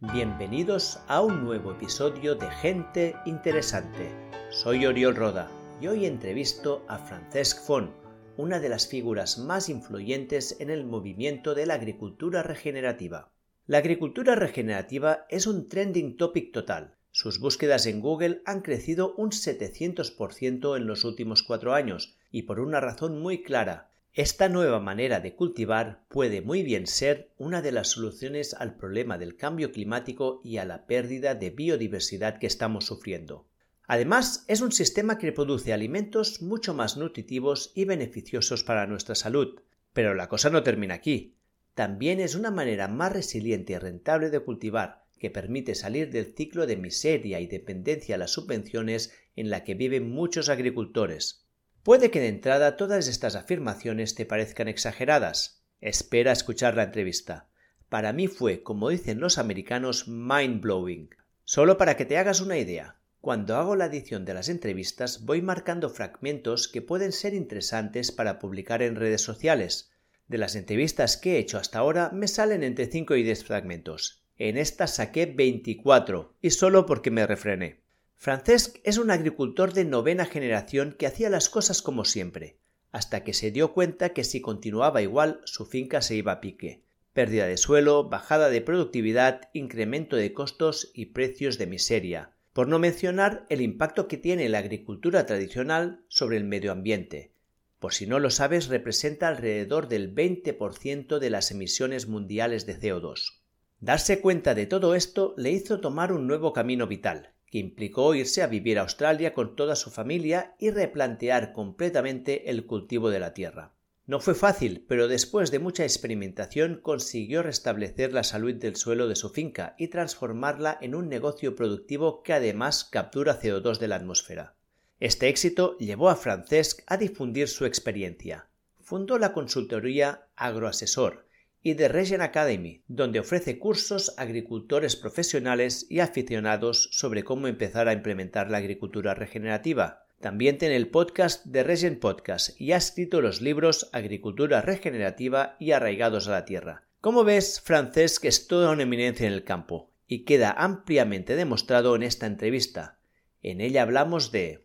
Bienvenidos a un nuevo episodio de Gente Interesante. Soy Oriol Roda y hoy entrevisto a Francesc Font, una de las figuras más influyentes en el movimiento de la agricultura regenerativa. La agricultura regenerativa es un trending topic total. Sus búsquedas en Google han crecido un 700% en los últimos cuatro años y por una razón muy clara, esta nueva manera de cultivar puede muy bien ser una de las soluciones al problema del cambio climático y a la pérdida de biodiversidad que estamos sufriendo. Además, es un sistema que produce alimentos mucho más nutritivos y beneficiosos para nuestra salud. Pero la cosa no termina aquí. También es una manera más resiliente y rentable de cultivar, que permite salir del ciclo de miseria y dependencia a las subvenciones en la que viven muchos agricultores. Puede que de entrada todas estas afirmaciones te parezcan exageradas. Espera escuchar la entrevista. Para mí fue, como dicen los americanos, mind blowing. Solo para que te hagas una idea, cuando hago la edición de las entrevistas voy marcando fragmentos que pueden ser interesantes para publicar en redes sociales. De las entrevistas que he hecho hasta ahora me salen entre 5 y 10 fragmentos. En esta saqué 24 y solo porque me refrené. Francesc es un agricultor de novena generación que hacía las cosas como siempre, hasta que se dio cuenta que si continuaba igual su finca se iba a pique. Pérdida de suelo, bajada de productividad, incremento de costos y precios de miseria, por no mencionar el impacto que tiene la agricultura tradicional sobre el medio ambiente. Por si no lo sabes, representa alrededor del 20% de las emisiones mundiales de CO2. Darse cuenta de todo esto le hizo tomar un nuevo camino vital, que implicó irse a vivir a Australia con toda su familia y replantear completamente el cultivo de la tierra. No fue fácil, pero después de mucha experimentación consiguió restablecer la salud del suelo de su finca y transformarla en un negocio productivo que además captura CO2 de la atmósfera. Este éxito llevó a Francesc a difundir su experiencia. Fundó la consultoría Agroasesor, y de Regen Academy, donde ofrece cursos a agricultores profesionales y aficionados sobre cómo empezar a implementar la agricultura regenerativa. También tiene el podcast de Regen Podcast y ha escrito los libros Agricultura Regenerativa y Arraigados a la Tierra. Como ves, Francesc es toda una eminencia en el campo y queda ampliamente demostrado en esta entrevista. En ella hablamos de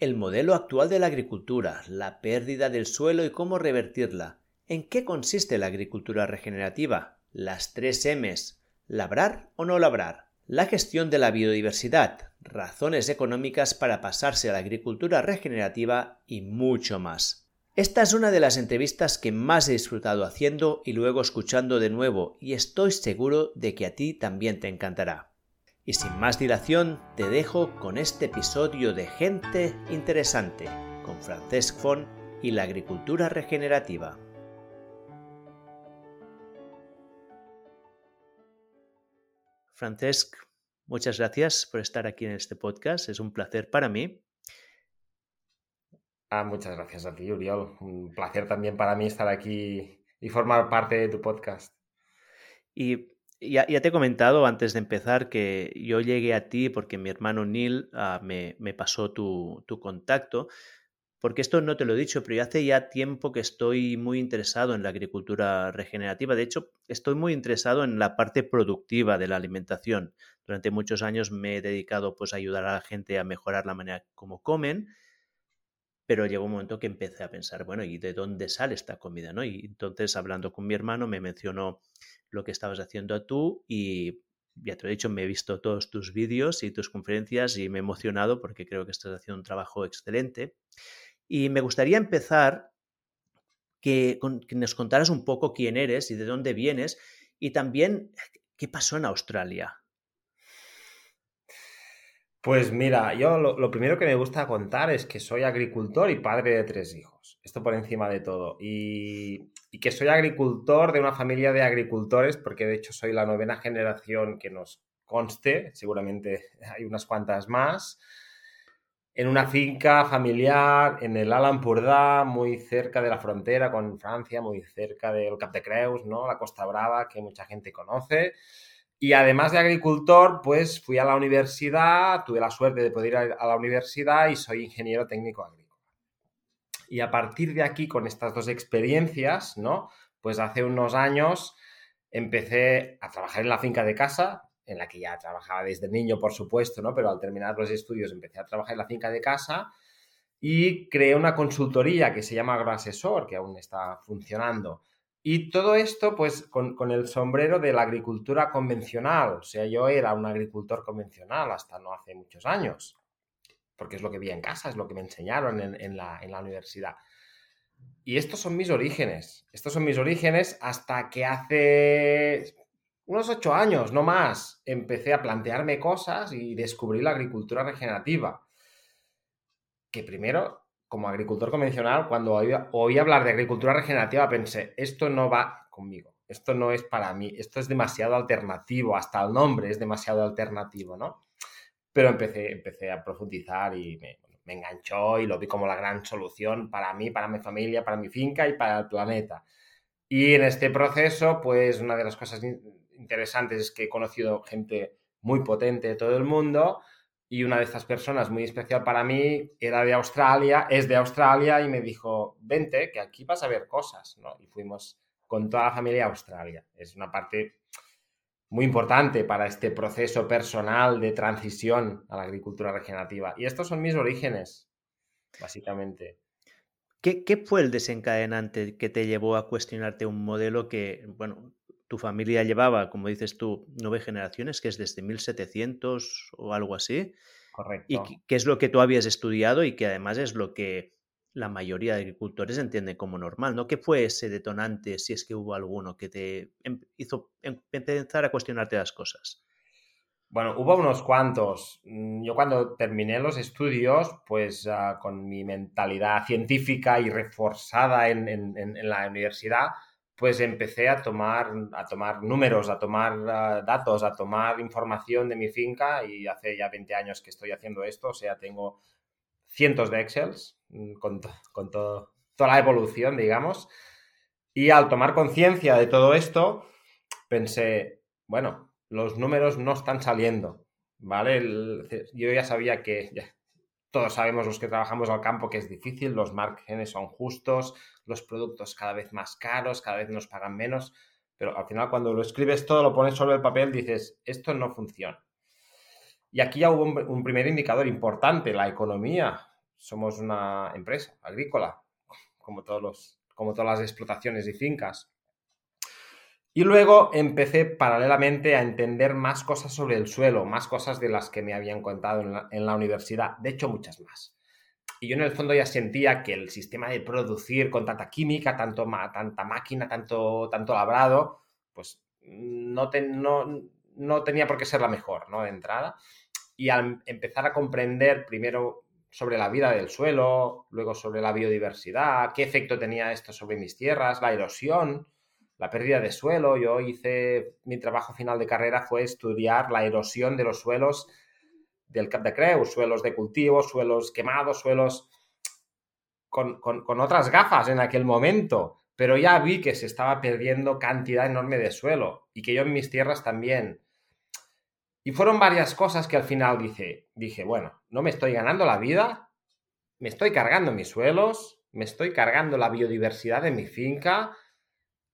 el modelo actual de la agricultura, la pérdida del suelo y cómo revertirla, ¿En qué consiste la agricultura regenerativa? Las tres M's. ¿Labrar o no labrar? La gestión de la biodiversidad, razones económicas para pasarse a la agricultura regenerativa y mucho más. Esta es una de las entrevistas que más he disfrutado haciendo y luego escuchando de nuevo y estoy seguro de que a ti también te encantará. Y sin más dilación, te dejo con este episodio de Gente Interesante con Francesc Font y la agricultura regenerativa. Francesc, muchas gracias por estar aquí en este podcast. Es un placer para mí. Ah, muchas gracias a ti, Uriol. Un placer también para mí estar aquí y formar parte de tu podcast. Y ya, te he comentado antes de empezar que yo llegué a ti porque mi hermano Neil ah, me, pasó tu, tu contacto porque esto no te lo he dicho, pero yo hace ya tiempo que estoy muy interesado en la agricultura regenerativa. De hecho, estoy muy interesado en la parte productiva de la alimentación. Durante muchos años me he dedicado pues, a ayudar a la gente a mejorar la manera como comen, pero llegó un momento que empecé a pensar, bueno, ¿y de dónde sale esta comida? ¿no? Y entonces, hablando con mi hermano, me mencionó lo que estabas haciendo tú y ya te lo he dicho, me he visto todos tus vídeos y tus conferencias y me he emocionado porque creo que estás haciendo un trabajo excelente. Y me gustaría empezar que, nos contaras un poco quién eres y de dónde vienes y también qué pasó en Australia. Pues mira, yo lo, primero que me gusta contar es que soy agricultor y padre de tres hijos. Esto por encima de todo. Y, que soy agricultor de una familia de agricultores, porque de hecho soy la novena generación que nos conste, seguramente hay unas cuantas más en una finca familiar en el Alan Purdá, muy cerca de la frontera con Francia, muy cerca del Cap de Creus, ¿no? La Costa Brava, que mucha gente conoce. Y además de agricultor, pues fui a la universidad, tuve la suerte de poder ir a la universidad y soy ingeniero técnico agrícola. Y a partir de aquí, con estas dos experiencias, ¿no? Pues hace unos años empecé a trabajar en la finca de casa, en la que ya trabajaba desde niño, por supuesto, ¿no? Pero al terminar los estudios empecé a trabajar en la finca de casa y creé una consultoría que se llama Agroasesor, que aún está funcionando. Y todo esto, pues, con, el sombrero de la agricultura convencional. O sea, yo era un agricultor convencional hasta no hace muchos años, porque es lo que vi en casa, es lo que me enseñaron en, en la universidad. Y estos son mis orígenes. Estos son mis orígenes hasta que hace unos ocho años, no más, empecé a plantearme cosas y descubrí la agricultura regenerativa. Que primero, como agricultor convencional, cuando oí, hablar de agricultura regenerativa, pensé, esto no va conmigo, esto no es para mí, esto es demasiado alternativo, hasta el nombre es demasiado alternativo, ¿no? Pero empecé, empecé a profundizar y me, me enganchó y lo vi como la gran solución para mí, para mi familia, para mi finca y para el planeta. Y en este proceso, pues una de las cosas interesantes es que he conocido gente muy potente de todo el mundo y una de estas personas muy especial para mí era de Australia, es de Australia y me dijo, vente, que aquí vas a ver cosas, ¿no? Y fuimos con toda la familia a Australia. Es una parte muy importante para este proceso personal de transición a la agricultura regenerativa. Y estos son mis orígenes, básicamente. ¿Qué, ¿Qué, fue el desencadenante que te llevó a cuestionarte un modelo que, bueno, tu familia llevaba, como dices tú, nueve generaciones, que es desde 1700 o algo así? Correcto. Y qué es lo que tú habías estudiado y que además es lo que la mayoría de agricultores entienden como normal, ¿no? ¿Qué fue ese detonante, si es que hubo alguno, que te em, hizo em, empezar a cuestionarte las cosas? Bueno, hubo unos cuantos. Mm, yo cuando terminé los estudios, pues uh, con mi mentalidad científica y reforzada en, en, en, la universidad, pues empecé a tomar, a tomar números, a tomar uh, datos, a tomar información de mi finca y hace ya 20 años que estoy haciendo esto, o sea, tengo cientos de Excels mm, con, con todo, toda la evolución, digamos. Y al tomar conciencia de todo esto, pensé, bueno, los números no están saliendo, ¿vale? yo ya sabía que todos sabemos los que trabajamos al campo que es difícil, los márgenes son justos, los productos cada vez más caros, cada vez nos pagan menos, pero al final cuando lo escribes todo, lo pones sobre el papel, dices, esto no funciona. Y aquí ya hubo un, primer indicador importante, la economía. Somos una empresa agrícola, como, todos los, como todas las explotaciones y fincas. Y luego empecé paralelamente a entender más cosas sobre el suelo, más cosas de las que me habían contado en la, universidad, de hecho muchas más. Y yo en el fondo ya sentía que el sistema de producir con tanta química, tanto, tanta máquina, tanto, tanto labrado, pues no, no, no tenía por qué ser la mejor, ¿no? De entrada y al empezar a comprender primero sobre la vida del suelo, luego sobre la biodiversidad, qué efecto tenía esto sobre mis tierras, la erosión, la pérdida de suelo. Yo hice, mi trabajo final de carrera fue estudiar la erosión de los suelos del Cap de Creus, suelos de cultivo, suelos quemados, suelos con, con otras gafas en aquel momento, pero ya vi que se estaba perdiendo cantidad enorme de suelo y que yo en mis tierras también y fueron varias cosas que al final dije, dije, bueno, no me estoy ganando la vida, me estoy cargando mis suelos, me estoy cargando la biodiversidad de mi finca,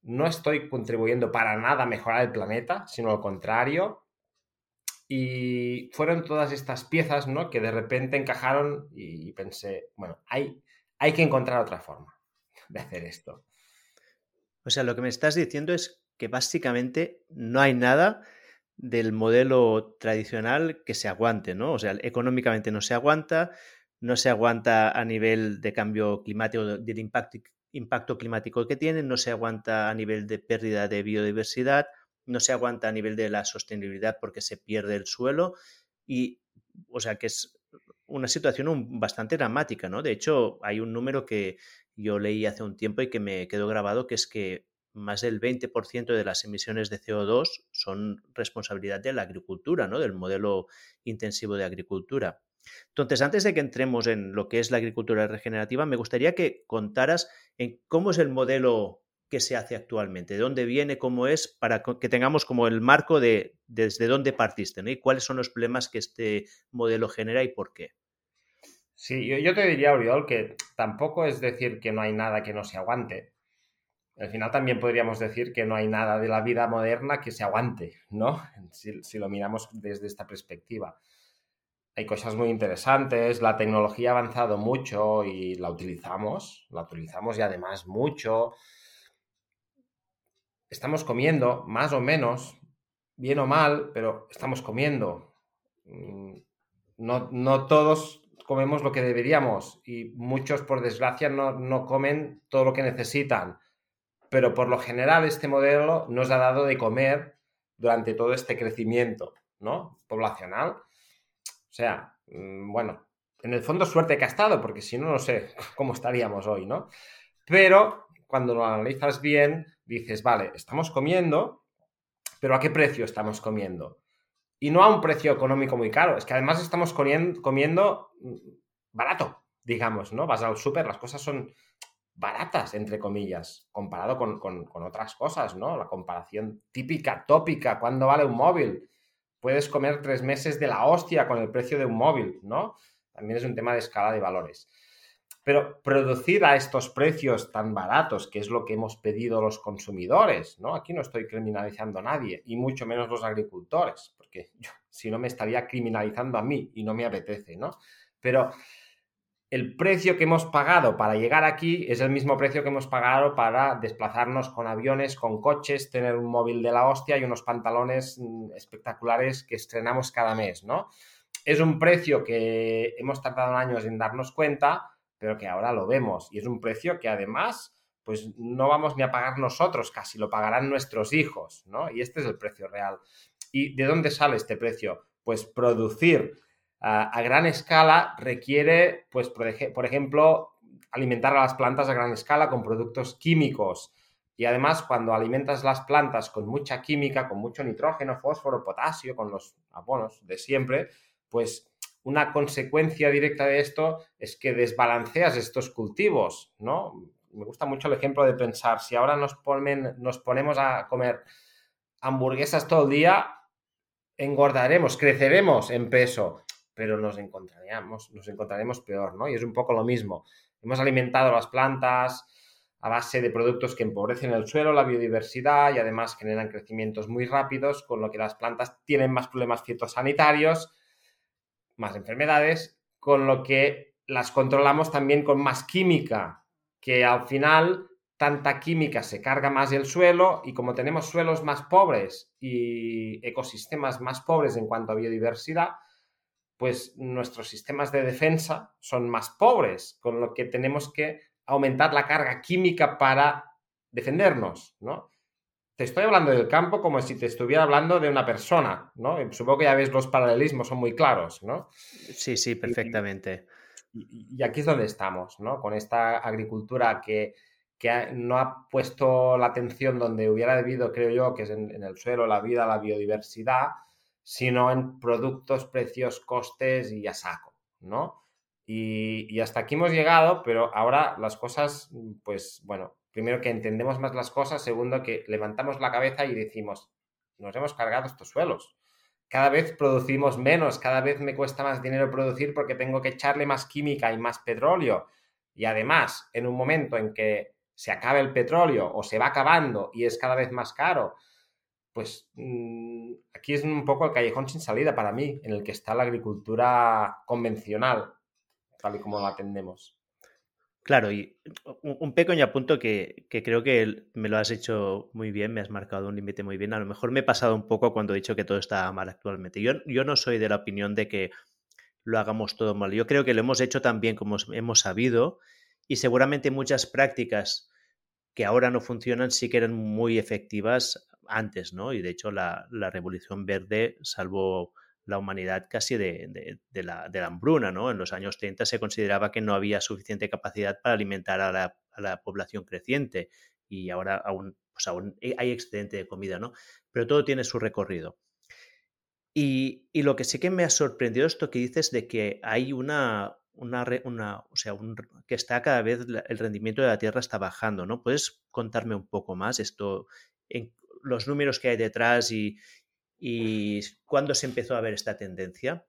no estoy contribuyendo para nada a mejorar el planeta, sino al contrario. Y fueron todas estas piezas, ¿no? Que de repente encajaron y pensé, bueno, hay, hay que encontrar otra forma de hacer esto. O sea, lo que me estás diciendo es que básicamente no hay nada del modelo tradicional que se aguante, ¿no? O sea, económicamente no se aguanta, no se aguanta a nivel de cambio climático, del impacto, impacto climático que tiene, no se aguanta a nivel de pérdida de biodiversidad, no se aguanta a nivel de la sostenibilidad porque se pierde el suelo y, o sea, que es una situación bastante dramática, ¿no? De hecho, hay un número que yo leí hace un tiempo y que me quedó grabado, que es que más del 20% de las emisiones de CO2 son responsabilidad de la agricultura, ¿no? del modelo intensivo de agricultura. Entonces, antes de que entremos en lo que es la agricultura regenerativa, me gustaría que contaras en cómo es el modelo que se hace actualmente, de dónde viene, cómo es, para que tengamos como el marco de desde dónde partiste ¿no? y cuáles son los problemas que este modelo genera y por qué. Sí, yo, yo te diría, Oriol, que tampoco es decir que no hay nada que no se aguante al final también podríamos decir que no hay nada de la vida moderna que se aguante, ¿no? Si, lo miramos desde esta perspectiva. Hay cosas muy interesantes, la tecnología ha avanzado mucho y la utilizamos, la utilizamos y además mucho. Estamos comiendo, más o menos, bien o mal, pero estamos comiendo. Mm, no, no todos comemos lo que deberíamos y muchos, por desgracia, no, no comen todo lo que necesitan pero por lo general este modelo nos ha dado de comer durante todo este crecimiento ¿no? poblacional. O sea, mm, bueno, en el fondo suerte que ha estado, porque si no, no sé cómo estaríamos hoy, ¿no? Pero cuando lo analizas bien, dices, vale, estamos comiendo, pero ¿a qué precio estamos comiendo? Y no a un precio económico muy caro, es que además estamos comiendo mm, barato, digamos, ¿no? Vas al súper, las cosas son baratas, entre comillas, comparado con, otras cosas, ¿no? La comparación típica, tópica, ¿cuándo vale un móvil? Puedes comer tres meses de la hostia con el precio de un móvil, ¿no? También es un tema de escala de valores. Pero producir a estos precios tan baratos, que es lo que hemos pedido los consumidores, ¿no? Aquí no estoy criminalizando a nadie, y mucho menos los agricultores, porque si no me estaría criminalizando a mí y no me apetece, ¿no? Pero el precio que hemos pagado para llegar aquí es el mismo precio que hemos pagado para desplazarnos con aviones, con coches, tener un móvil de la hostia y unos pantalones mm, espectaculares que estrenamos cada mes, ¿no? Es un precio que hemos tardado años en darnos cuenta, pero que ahora lo vemos. Y es un precio que además, pues no vamos ni a pagar nosotros, casi lo pagarán nuestros hijos, ¿no? Y este es el precio real. ¿Y de dónde sale este precio? Pues producir a, gran escala requiere, pues, por, ejemplo, alimentar a las plantas a gran escala con productos químicos. Y además, cuando alimentas las plantas con mucha química, con mucho nitrógeno, fósforo, potasio, con los abonos de siempre, pues una consecuencia directa de esto es que desbalanceas estos cultivos, ¿no? Me gusta mucho el ejemplo de pensar, si ahora nos, ponen, nos ponemos a comer hamburguesas todo el día, engordaremos, creceremos en peso pero nos encontraríamos, nos encontraremos peor, ¿no? Y es un poco lo mismo. Hemos alimentado las plantas a base de productos que empobrecen el suelo, la biodiversidad y además generan crecimientos muy rápidos, con lo que las plantas tienen más problemas fitosanitarios, más enfermedades, con lo que las controlamos también con más química, que al final tanta química se carga más el suelo y como tenemos suelos más pobres y ecosistemas más pobres en cuanto a biodiversidad, pues nuestros sistemas de defensa son más pobres, con lo que tenemos que aumentar la carga química para defendernos, ¿no? Te estoy hablando del campo como si te estuviera hablando de una persona, ¿no? supongo que ya ves los paralelismos, son muy claros, ¿no? Sí, sí, perfectamente. Y, aquí es donde estamos, ¿no? Con esta agricultura que, no ha puesto la atención donde hubiera debido, creo yo, que es en el suelo, la vida, la biodiversidad, sino en productos, precios, costes y a saco, ¿no? Y, hasta aquí hemos llegado, pero ahora las cosas, pues bueno, primero que entendemos más las cosas, segundo que levantamos la cabeza y decimos, nos hemos cargado estos suelos. Cada vez producimos menos, cada vez me cuesta más dinero producir porque tengo que echarle más química y más petróleo. Y además, en un momento en que se acabe el petróleo o se va acabando y es cada vez más caro pues mm, aquí es un poco el callejón sin salida para mí, en el que está la agricultura convencional, tal y como la atendemos. Claro, y un pequeño apunto que, que, creo que me lo has hecho muy bien, me has marcado un límite muy bien. A lo mejor me he pasado un poco cuando he dicho que todo está mal actualmente. Yo, yo no soy de la opinión de que lo hagamos todo mal. Yo creo que lo hemos hecho tan bien como hemos sabido y seguramente muchas prácticas que ahora no funcionan sí que eran muy efectivas antes, ¿no? Y de hecho la, revolución verde salvó la humanidad casi de, la, hambruna, ¿no? En los años 30 se consideraba que no había suficiente capacidad para alimentar a la, población creciente y ahora aún, pues aún hay excedente de comida, ¿no? Pero todo tiene su recorrido. Y, lo que sí que me ha sorprendido esto que dices de que hay una, una, una o sea, que está cada vez el rendimiento de la tierra está bajando, ¿no? ¿Puedes contarme un poco más esto? En, los números que hay detrás y, cuándo se empezó a ver esta tendencia?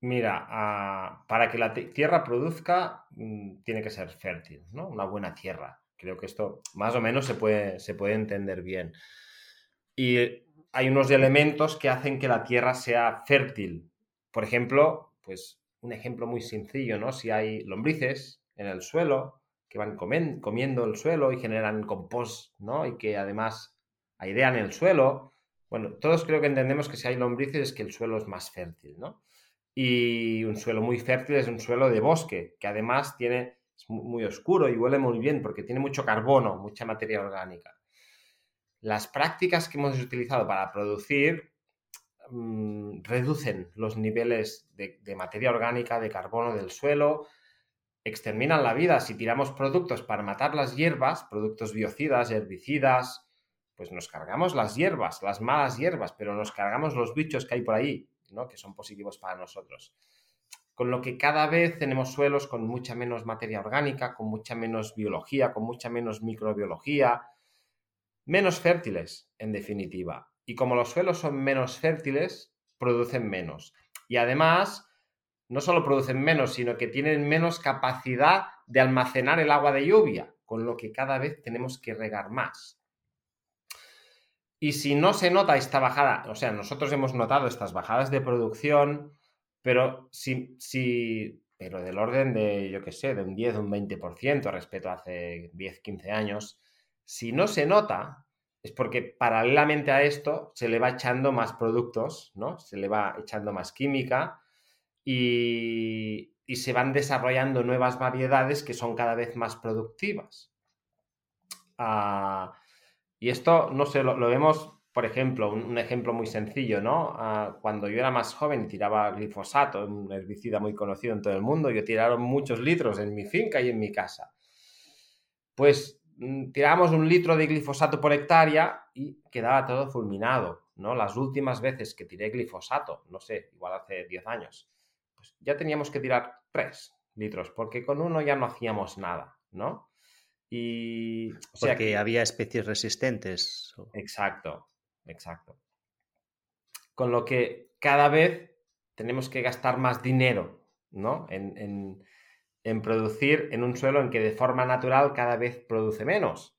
Mira, ah, para que la tierra produzca mm, tiene que ser fértil, ¿no? Una buena tierra. Creo que esto más o menos se puede, se puede entender bien. Y hay unos elementos que hacen que la tierra sea fértil. Por ejemplo, pues un ejemplo muy sencillo, ¿no? Si hay lombrices en el suelo que van comiendo el suelo y generan compost, ¿no? Y que además airean el suelo. Bueno, todos creo que entendemos que si hay lombrices es que el suelo es más fértil, ¿no? Y un suelo muy fértil es un suelo de bosque, que además tiene, es muy oscuro y huele muy bien porque tiene mucho carbono, mucha materia orgánica. Las prácticas que hemos utilizado para producir mm, reducen los niveles de, de materia orgánica, de carbono del suelo, exterminan la vida. Si tiramos productos para matar las hierbas, productos biocidas, herbicidas, pues nos cargamos las hierbas, las malas hierbas, pero nos cargamos los bichos que hay por ahí que son positivos para nosotros. Con lo que cada vez tenemos suelos con mucha menos materia orgánica, con mucha menos biología, con mucha menos microbiología, menos fértiles, en definitiva. Y como los suelos son menos fértiles, producen menos. Y además, no solo producen menos, sino que tienen menos capacidad de almacenar el agua de lluvia, con lo que cada vez tenemos que regar más. Y si no se nota esta bajada, o sea, nosotros hemos notado estas bajadas de producción, pero si, si pero del orden de, yo qué sé, de un 10 o un 20% respecto a hace 10, 15 años, si no se nota, es porque paralelamente a esto se le va echando más productos, ¿no? Se le va echando más química y, y se van desarrollando nuevas variedades que son cada vez más productivas. Ah, y esto, no sé, lo, vemos, por ejemplo, un, ejemplo muy sencillo, ¿no? Ah, cuando yo era más joven tiraba glifosato, un herbicida muy conocido en todo el mundo, yo tiraron muchos litros en mi finca y en mi casa. Pues mm, tirábamos un litro de glifosato por hectárea y quedaba todo fulminado, ¿no? Las últimas veces que tiré glifosato, no sé, igual hace 10 años, pues ya teníamos que tirar 3 litros, porque con uno ya no hacíamos nada, ¿no? Y, o sea Porque que... había especies resistentes. Exacto, exacto. Con lo que cada vez tenemos que gastar más dinero, ¿no? En, producir en un suelo en que de forma natural cada vez produce menos.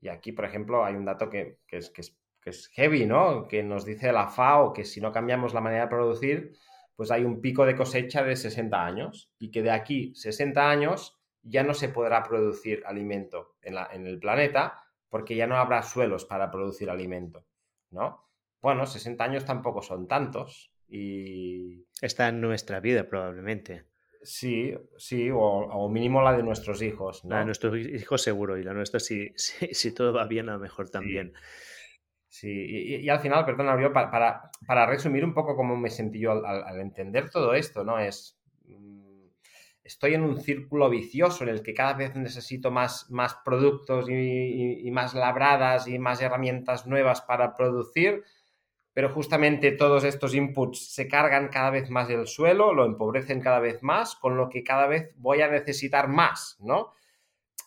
Y aquí, por ejemplo, hay un dato que, es, que, es, que es heavy, ¿no? Que nos dice la FAO que si no cambiamos la manera de producir, pues hay un pico de cosecha de 60 años y que de aquí 60 años ya no se podrá producir alimento en, la, en el planeta porque ya no habrá suelos para producir alimento, ¿no? Bueno, 60 años tampoco son tantos y... Está en nuestra vida probablemente. Sí, sí, o, mínimo la de nuestros hijos. ¿no? La de nuestros hijos seguro, y la nuestra si, si, todo va bien, a lo mejor también. Sí, Y, al final, perdón, para, para, para, resumir un poco cómo me sentí yo al, al entender todo esto, ¿no? Es, estoy en un círculo vicioso en el que cada vez necesito más, más productos y, más labradas y más herramientas nuevas para producir, pero justamente todos estos inputs se cargan cada vez más el suelo, lo empobrecen cada vez más, con lo que cada vez voy a necesitar más, ¿no?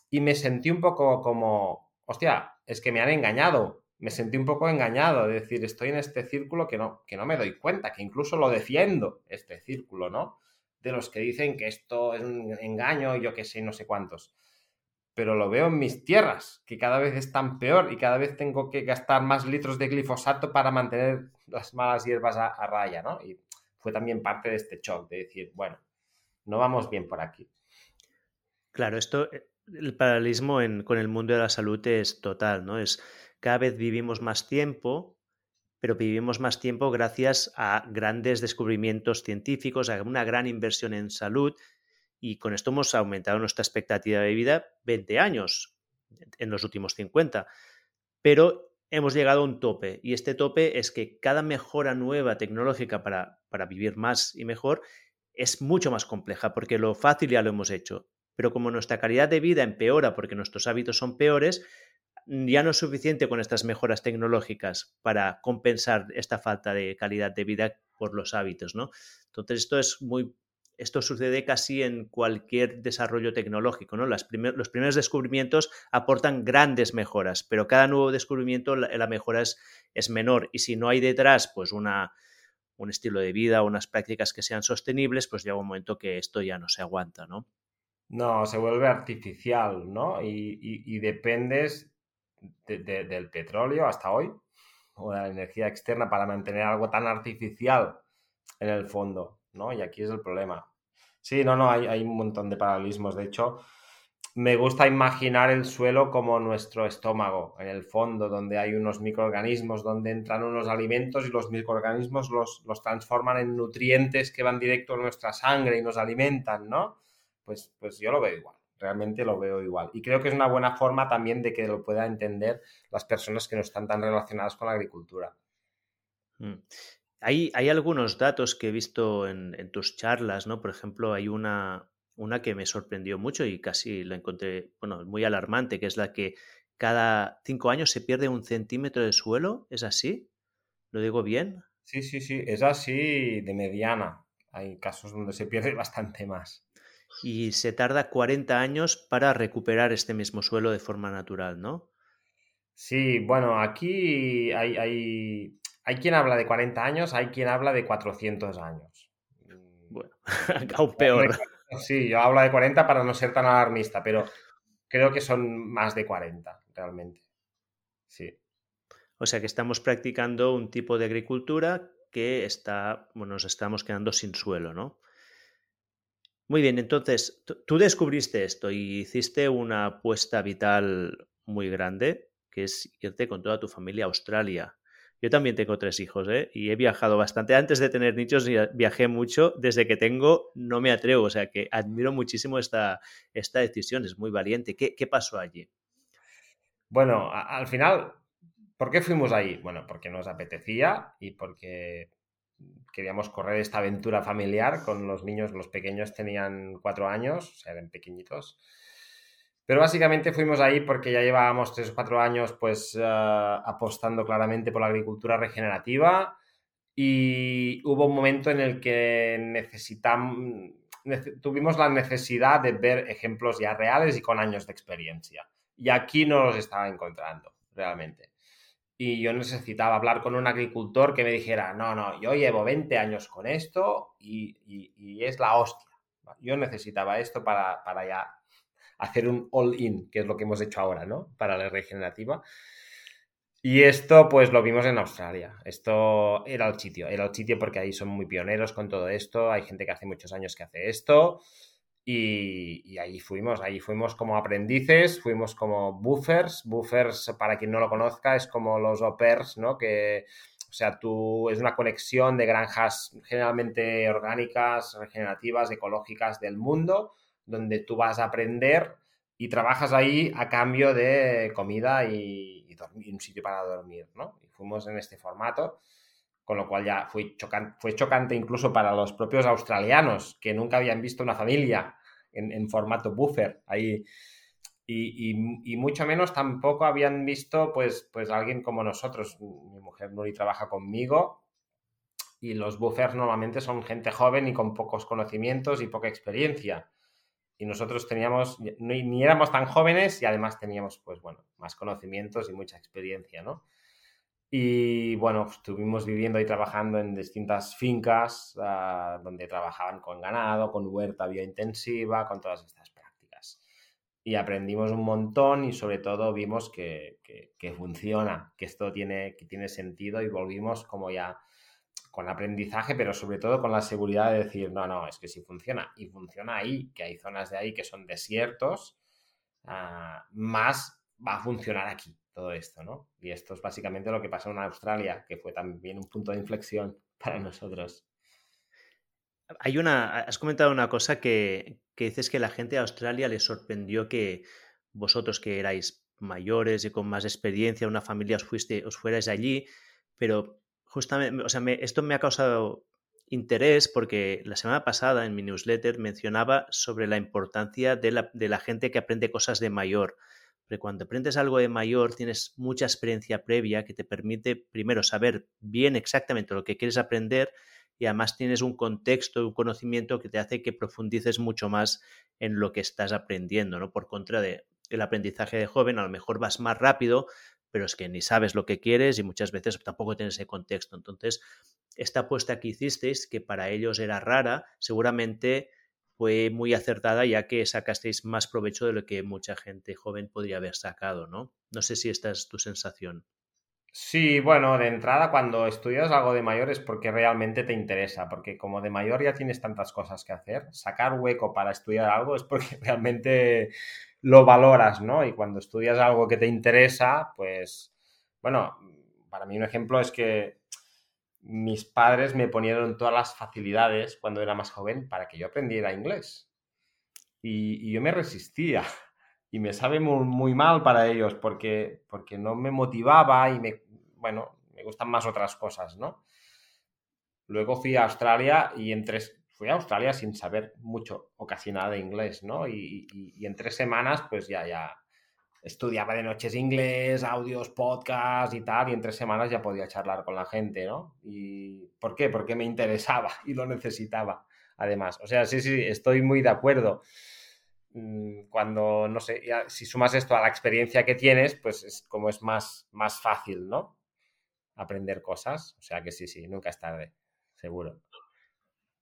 Y me sentí un poco como, hostia, es que me han engañado, me sentí un poco engañado, es decir, estoy en este círculo que no, que no me doy cuenta, que incluso lo defiendo, este círculo, ¿no? De los que dicen que esto es un engaño, yo qué sé, no sé cuántos. Pero lo veo en mis tierras, que cada vez están peor y cada vez tengo que gastar más litros de glifosato para mantener las malas hierbas a, raya, ¿no? Y fue también parte de este shock, de decir, bueno, no vamos bien por aquí. Claro, esto, el paralelismo con el mundo de la salud es total, ¿no? Es cada vez vivimos más tiempo, pero vivimos más tiempo gracias a grandes descubrimientos científicos, a una gran inversión en salud y con esto hemos aumentado nuestra expectativa de vida 20 años en los últimos 50. Pero hemos llegado a un tope y este tope es que cada mejora nueva tecnológica para, para vivir más y mejor es mucho más compleja porque lo fácil ya lo hemos hecho. Pero como nuestra calidad de vida empeora porque nuestros hábitos son peores, ya no es suficiente con estas mejoras tecnológicas para compensar esta falta de calidad de vida por los hábitos, ¿no? Entonces esto es muy esto sucede casi en cualquier desarrollo tecnológico, ¿no? los primeros descubrimientos aportan grandes mejoras, pero cada nuevo descubrimiento la, mejora es, menor y si no hay detrás pues una, un estilo de vida, unas prácticas que sean sostenibles, pues llega un momento que esto ya no se aguanta, ¿no? No, se vuelve artificial, ¿no? Y, dependes del petróleo hasta hoy, o de la energía externa para mantener algo tan artificial en el fondo, ¿no? Y aquí es el problema. Sí, no, no, hay, hay un montón de paralelismos. De hecho, me gusta imaginar el suelo como nuestro estómago, en el fondo, donde hay unos microorganismos, donde entran unos alimentos y los microorganismos los, los transforman en nutrientes que van directo a nuestra sangre y nos alimentan, ¿no? Pues, pues yo lo veo igual, realmente lo veo igual. Y creo que es una buena forma también de que lo puedan entender las personas que no están tan relacionadas con la agricultura. Mm. Hay, hay, algunos datos que he visto en, en, tus charlas, ¿no? Por ejemplo, hay una, una que me sorprendió mucho y casi la encontré, bueno, muy alarmante, que es la que cada cinco años se pierde un centímetro de suelo, ¿es así? ¿Lo digo bien? Sí, sí, sí, es así de mediana. Hay casos donde se pierde bastante más. Y se tarda 40 años para recuperar este mismo suelo de forma natural, ¿no? Sí, bueno, aquí hay, hay, hay quien habla de 40 años, hay quien habla de 400 años. Bueno, aún peor. Sí, yo hablo de 40 para no ser tan alarmista, pero creo que son más de 40 realmente. Sí. O sea que estamos practicando un tipo de agricultura que está, bueno, nos estamos quedando sin suelo, ¿no? Muy bien, entonces tú descubriste esto y hiciste una apuesta vital muy grande, que es irte con toda tu familia a Australia. Yo también tengo tres hijos, ¿eh? Y he viajado bastante. Antes de tener nichos viajé mucho. Desde que tengo no me atrevo. O sea que admiro muchísimo esta, esta decisión. Es muy valiente. ¿Qué, qué pasó allí? Bueno, al final, ¿por qué fuimos ahí? Bueno, porque nos apetecía y porque queríamos correr esta aventura familiar con los niños. Los pequeños tenían cuatro años, o sea, eran pequeñitos. Pero básicamente fuimos ahí porque ya llevábamos tres o cuatro años pues eh, apostando claramente por la agricultura regenerativa y hubo un momento en el que necesitamos, tuvimos la necesidad de ver ejemplos ya reales y con años de experiencia. Y aquí no los estaba encontrando realmente. Y yo necesitaba hablar con un agricultor que me dijera, no, no, yo llevo 20 años con esto y, y, es la hostia. Yo necesitaba esto para, para ya hacer un all-in, que es lo que hemos hecho ahora, ¿no? Para la regenerativa. Y esto, pues lo vimos en Australia. Esto era el sitio, era el sitio porque ahí son muy pioneros con todo esto. Hay gente que hace muchos años que hace esto. Y, y ahí fuimos, ahí fuimos como aprendices, fuimos como buffers. Buffers, para quien no lo conozca, es como los opers, ¿no? Que, o sea, tú es una conexión de granjas generalmente orgánicas, regenerativas, ecológicas del mundo donde tú vas a aprender y trabajas ahí a cambio de comida y, un sitio para dormir, ¿no? Y fuimos en este formato, con lo cual ya fue chocante, fue chocante incluso para los propios australianos, que nunca habían visto una familia en, formato buffer ahí. Y, mucho menos tampoco habían visto pues, pues alguien como nosotros. Mi mujer Nuri trabaja conmigo y los buffers normalmente son gente joven y con pocos conocimientos y poca experiencia y nosotros teníamos, ni, éramos tan jóvenes y además teníamos, pues bueno, más conocimientos y mucha experiencia, ¿no? Y bueno, estuvimos viviendo y trabajando en distintas fincas ah, donde trabajaban con ganado, con huerta biointensiva, con todas estas prácticas. Y aprendimos un montón y sobre todo vimos que, que, que funciona, que esto tiene, que tiene sentido y volvimos como ya con aprendizaje, pero sobre todo con la seguridad de decir, no, no, es que si funciona y funciona ahí, que hay zonas de ahí que son desiertos, ah, más va a funcionar aquí todo esto, ¿no? Y esto es básicamente lo que pasó en Australia, que fue también un punto de inflexión para nosotros. Hay una, has comentado una cosa que, que dices que la gente de Australia le sorprendió que vosotros que erais mayores y con más experiencia, una familia os fuiste, fuerais allí, pero justamente, o sea, esto me ha causado interés porque la semana pasada en mi newsletter mencionaba sobre la importancia de la, de la gente que aprende cosas de mayor. Porque cuando aprendes algo de mayor tienes mucha experiencia previa que te permite primero saber bien exactamente lo que quieres aprender y además tienes un contexto, un conocimiento que te hace que profundices mucho más en lo que estás aprendiendo, ¿no? Por contra de el aprendizaje de joven, a lo mejor vas más rápido, pero es que ni sabes lo que quieres y muchas veces tampoco tienes ese contexto. Entonces, esta apuesta que hicisteis, que para ellos era rara, seguramente fue muy acertada ya que sacasteis más provecho de lo que mucha gente joven podría haber sacado, ¿no? No sé si esta es tu sensación. Sí, bueno, de entrada cuando estudias algo de mayor es porque realmente te interesa, porque como de mayor ya tienes tantas cosas que hacer, sacar hueco para estudiar algo es porque realmente lo valoras, ¿no? Y cuando estudias algo que te interesa, pues, bueno, para mí un ejemplo es que mis padres me ponieron todas las facilidades cuando era más joven para que yo aprendiera inglés. Y, yo me resistía. Y me sabe muy, mal para ellos porque, porque no me motivaba y me, bueno, me gustan más otras cosas, ¿no? Luego fui a Australia y en tres, fui a Australia sin saber mucho o casi nada de inglés, ¿no? Y, y en tres semanas pues ya, ya, estudiaba de noches inglés, audios, podcasts y tal, y en tres semanas ya podía charlar con la gente, ¿no? ¿Y por qué? Porque me interesaba y lo necesitaba, además. O sea, sí, sí, estoy muy de acuerdo. Mm, cuando, no sé, si sumas esto a la experiencia que tienes, pues es como es más, más fácil, ¿no? Aprender cosas. O sea que sí, sí, nunca es tarde, seguro.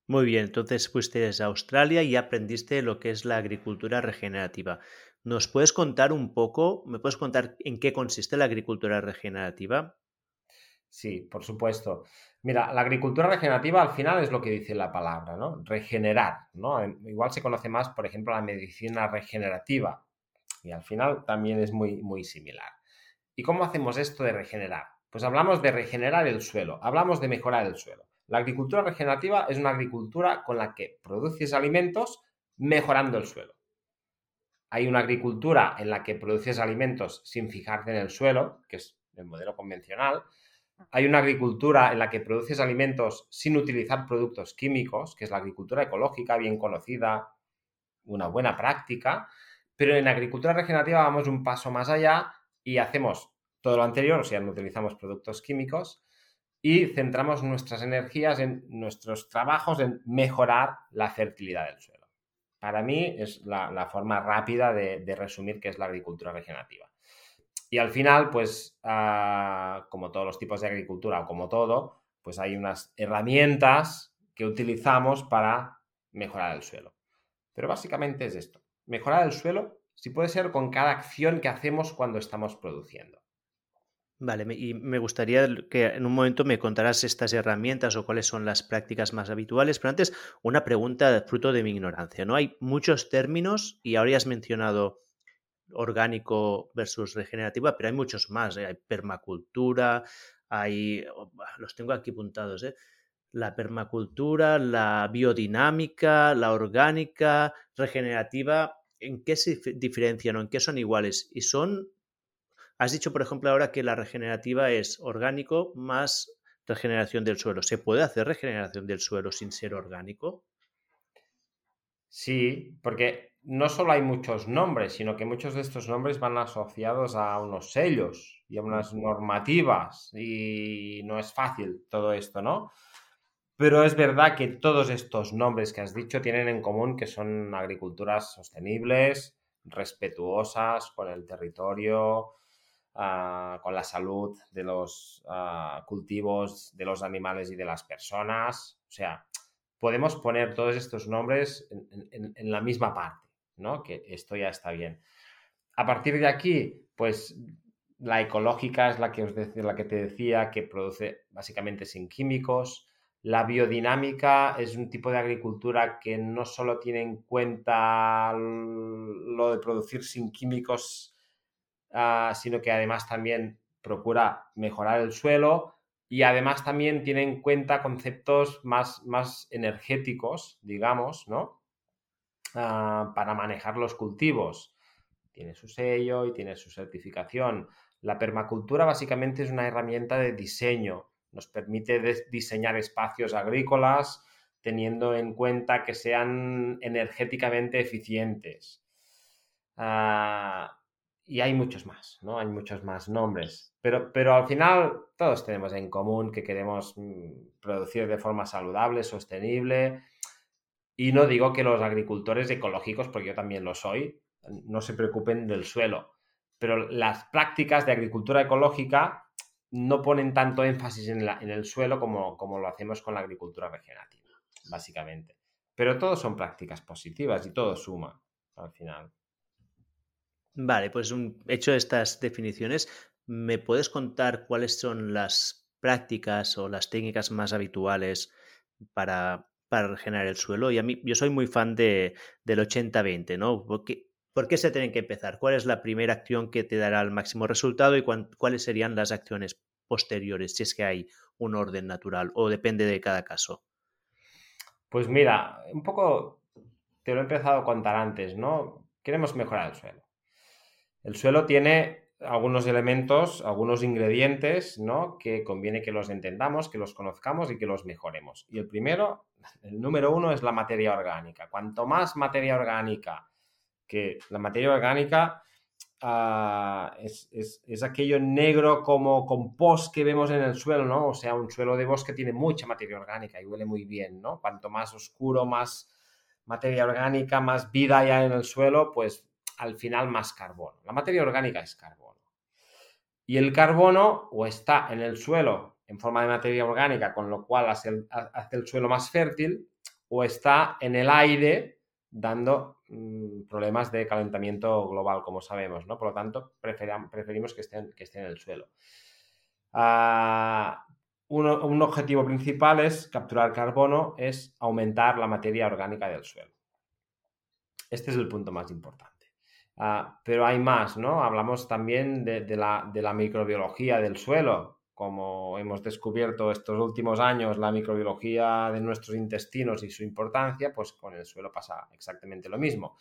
Muy bien, entonces fuiste a Australia y aprendiste lo que es la agricultura regenerativa. ¿Nos puedes contar un poco, me puedes contar en qué consiste la agricultura regenerativa? Sí, por supuesto. Mira, la agricultura regenerativa al final es lo que dice la palabra, ¿no? Regenerar, ¿no? Igual se conoce más, por ejemplo, la medicina regenerativa y al final también es muy, muy similar. ¿Y cómo hacemos esto de regenerar? Pues hablamos de regenerar el suelo, hablamos de mejorar el suelo. La agricultura regenerativa es una agricultura con la que produces alimentos mejorando el suelo. Hay una agricultura en la que produces alimentos sin fijarte en el suelo, que es el modelo convencional. Hay una agricultura en la que produces alimentos sin utilizar productos químicos, que es la agricultura ecológica, bien conocida, una buena práctica. Pero en agricultura regenerativa vamos un paso más allá y hacemos todo lo anterior, o sea, no utilizamos productos químicos y centramos nuestras energías en nuestros trabajos en mejorar la fertilidad del suelo. Para mí es la, forma rápida de, resumir qué es la agricultura regenerativa. Y al final, pues, ah, como todos los tipos de agricultura o como todo, pues hay unas herramientas que utilizamos para mejorar el suelo. Pero básicamente es esto. Mejorar el suelo, si puede ser con cada acción que hacemos cuando estamos produciendo. Vale, y me gustaría que en un momento me contaras estas herramientas o cuáles son las prácticas más habituales, pero antes una pregunta fruto de mi ignorancia, ¿no? Hay muchos términos y ahora ya has mencionado orgánico versus regenerativa, pero hay muchos más, ¿eh? hay permacultura, hay, oh, los tengo aquí apuntados, ¿eh? la permacultura, la biodinámica, la orgánica, regenerativa, ¿en qué se diferencian o en qué son iguales? ¿Y son Has dicho, por ejemplo, ahora que la regenerativa es orgánico más regeneración del suelo. ¿Se puede hacer regeneración del suelo sin ser orgánico? Sí, porque no solo hay muchos nombres, sino que muchos de estos nombres van asociados a unos sellos y a unas normativas y no es fácil todo esto, ¿no? Pero es verdad que todos estos nombres que has dicho tienen en común que son agriculturas sostenibles, respetuosas con el territorio, Ah, con la salud de los ah, cultivos, de los animales y de las personas. O sea, podemos poner todos estos nombres en, la misma parte, ¿no? Que esto ya está bien. A partir de aquí, pues la ecológica es la que, la que te decía, que produce básicamente sin químicos. La biodinámica es un tipo de agricultura que no solo tiene en cuenta lo de producir sin químicos Ah, sino que además también procura mejorar el suelo y además también tiene en cuenta conceptos más, más energéticos, digamos, ¿no? Ah, para manejar los cultivos. Tiene su sello y tiene su certificación. La permacultura básicamente es una herramienta de diseño. Nos permite diseñar espacios agrícolas teniendo en cuenta que sean energéticamente eficientes. Ah, y hay muchos más, ¿no? Hay muchos más nombres. Pero, pero al final todos tenemos en común que queremos mm, producir de forma saludable, sostenible. Y no digo que los agricultores ecológicos, porque yo también lo soy, no se preocupen del suelo. Pero las prácticas de agricultura ecológica no ponen tanto énfasis en, en el suelo como, como lo hacemos con la agricultura regenerativa, básicamente. pero todo son prácticas positivas y todo suma al final. Vale, pues un, hecho estas definiciones, ¿me puedes contar cuáles son las prácticas o las técnicas más habituales para, para regenerar el suelo? Y a mí, yo soy muy fan de, del 80-20, ¿no? Porque, ¿Por qué se tienen que empezar? ¿Cuál es la primera acción que te dará el máximo resultado y cuáles serían las acciones posteriores, si es que hay un orden natural o depende de cada caso? Pues mira, un poco te lo he empezado a contar antes, ¿no? Queremos mejorar el suelo. El suelo tiene algunos elementos, algunos ingredientes, ¿no? Que conviene que los entendamos, que los conozcamos y que los mejoremos. Y el primero, el número uno, es la materia orgánica. Cuanto más materia orgánica, que la materia orgánica ah, es, es, aquello negro como compost que vemos en el suelo, ¿no? O sea, un suelo de bosque tiene mucha materia orgánica y huele muy bien, ¿no? Cuanto más oscuro, más materia orgánica, más vida hay en el suelo, pues al final más carbono. La materia orgánica es carbono. Y el carbono o está en el suelo en forma de materia orgánica, con lo cual hace el, suelo más fértil, o está en el aire dando mm, problemas de calentamiento global, como sabemos, ¿no? Por lo tanto, preferimos que esté, que en el suelo. Ah, un objetivo principal es capturar carbono, es aumentar la materia orgánica del suelo. Este es el punto más importante. Ah, pero hay más, ¿no? Hablamos también de, la, microbiología del suelo, como hemos descubierto estos últimos años la microbiología de nuestros intestinos y su importancia, pues con el suelo pasa exactamente lo mismo.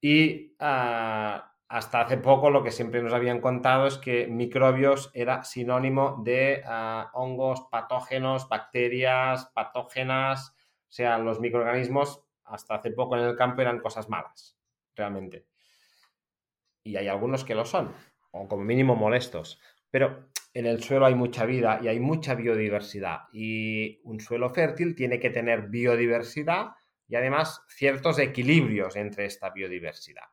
Y ah, hasta hace poco lo que siempre nos habían contado es que microbios era sinónimo de ah, hongos, patógenos, bacterias, patógenas, o sea, los microorganismos hasta hace poco en el campo eran cosas malas, realmente y hay algunos que lo son, o como mínimo molestos. Pero en el suelo hay mucha vida y hay mucha biodiversidad. Y un suelo fértil tiene que tener biodiversidad y además ciertos equilibrios entre esta biodiversidad.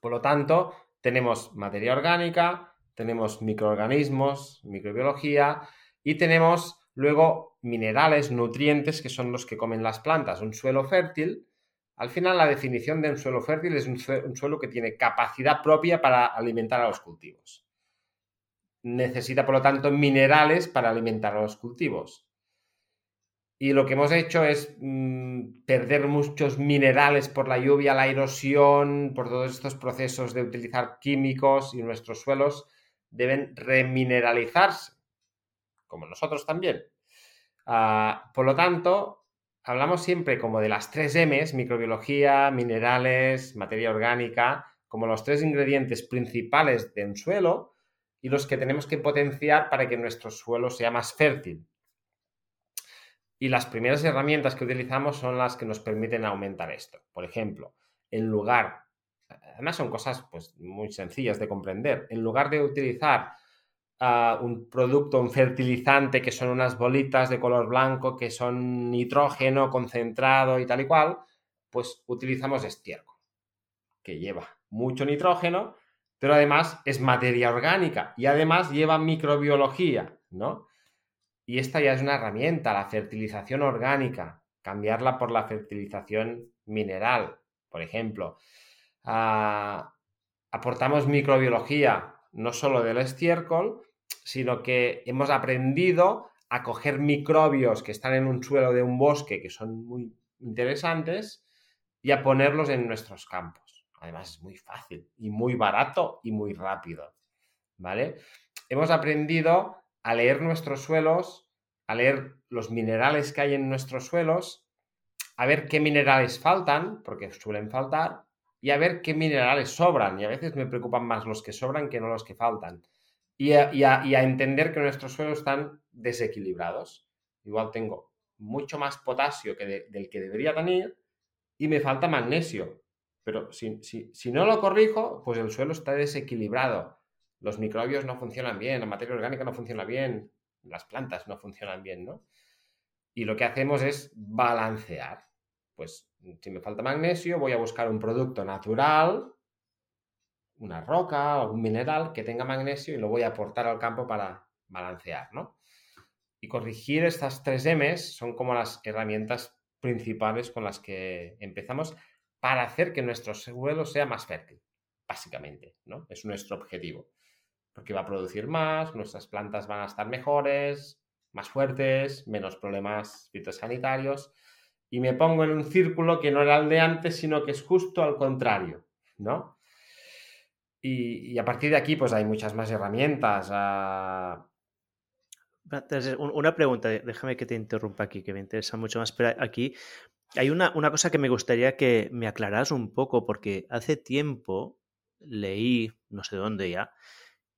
Por lo tanto, tenemos materia orgánica, tenemos microorganismos, microbiología y tenemos luego minerales, nutrientes que son los que comen las plantas. Un suelo fértil al final, la definición de un suelo fértil es un, suelo que tiene capacidad propia para alimentar a los cultivos. Necesita, por lo tanto, minerales para alimentar a los cultivos. Y lo que hemos hecho es mm, perder muchos minerales por la lluvia, la erosión, por todos estos procesos de utilizar químicos y nuestros suelos deben remineralizarse, como nosotros también. Ah, por lo tanto, hablamos siempre como de las tres M's, microbiología, minerales, materia orgánica, como los tres ingredientes principales de un suelo y los que tenemos que potenciar para que nuestro suelo sea más fértil. Y las primeras herramientas que utilizamos son las que nos permiten aumentar esto. Por ejemplo, en lugar, además son cosas pues, muy sencillas de comprender, en lugar de utilizar un producto, un fertilizante, que son unas bolitas de color blanco, que son nitrógeno concentrado y tal y cual, pues utilizamos estiércol, que lleva mucho nitrógeno, pero además es materia orgánica y además lleva microbiología, ¿no? Y esta ya es una herramienta, la fertilización orgánica, cambiarla por la fertilización mineral, por ejemplo. Ah, aportamos microbiología no solo del estiércol, sino que hemos aprendido a coger microbios que están en un suelo de un bosque que son muy interesantes y a ponerlos en nuestros campos. Además es muy fácil y muy barato y muy rápido. ¿Vale? Hemos aprendido a leer nuestros suelos, a leer los minerales que hay en nuestros suelos, a ver qué minerales faltan, porque suelen faltar, y a ver qué minerales sobran. Y a veces me preocupan más los que sobran que no los que faltan y a, entender que nuestros suelos están desequilibrados. Igual tengo mucho más potasio que del que debería tener y me falta magnesio. Pero si, si, no lo corrijo, pues el suelo está desequilibrado. Los microbios no funcionan bien, la materia orgánica no funciona bien, las plantas no funcionan bien, ¿no? Y lo que hacemos es balancear. Pues si me falta magnesio, voy a buscar un producto natural una roca, algún mineral que tenga magnesio y lo voy a aportar al campo para balancear, ¿no? Y corregir estas tres M's son como las herramientas principales con las que empezamos para hacer que nuestro suelo sea más fértil, básicamente, ¿no? Es nuestro objetivo. Porque va a producir más, nuestras plantas van a estar mejores, más fuertes, menos problemas fitosanitarios. Y me pongo en un círculo que no era el de antes, sino que es justo al contrario, ¿no? Y, a partir de aquí, pues hay muchas más herramientas. Ah. Una pregunta, déjame que te interrumpa aquí, que me interesa mucho más. Pero aquí hay una, cosa que me gustaría que me aclaras un poco, porque hace tiempo leí, no sé dónde ya,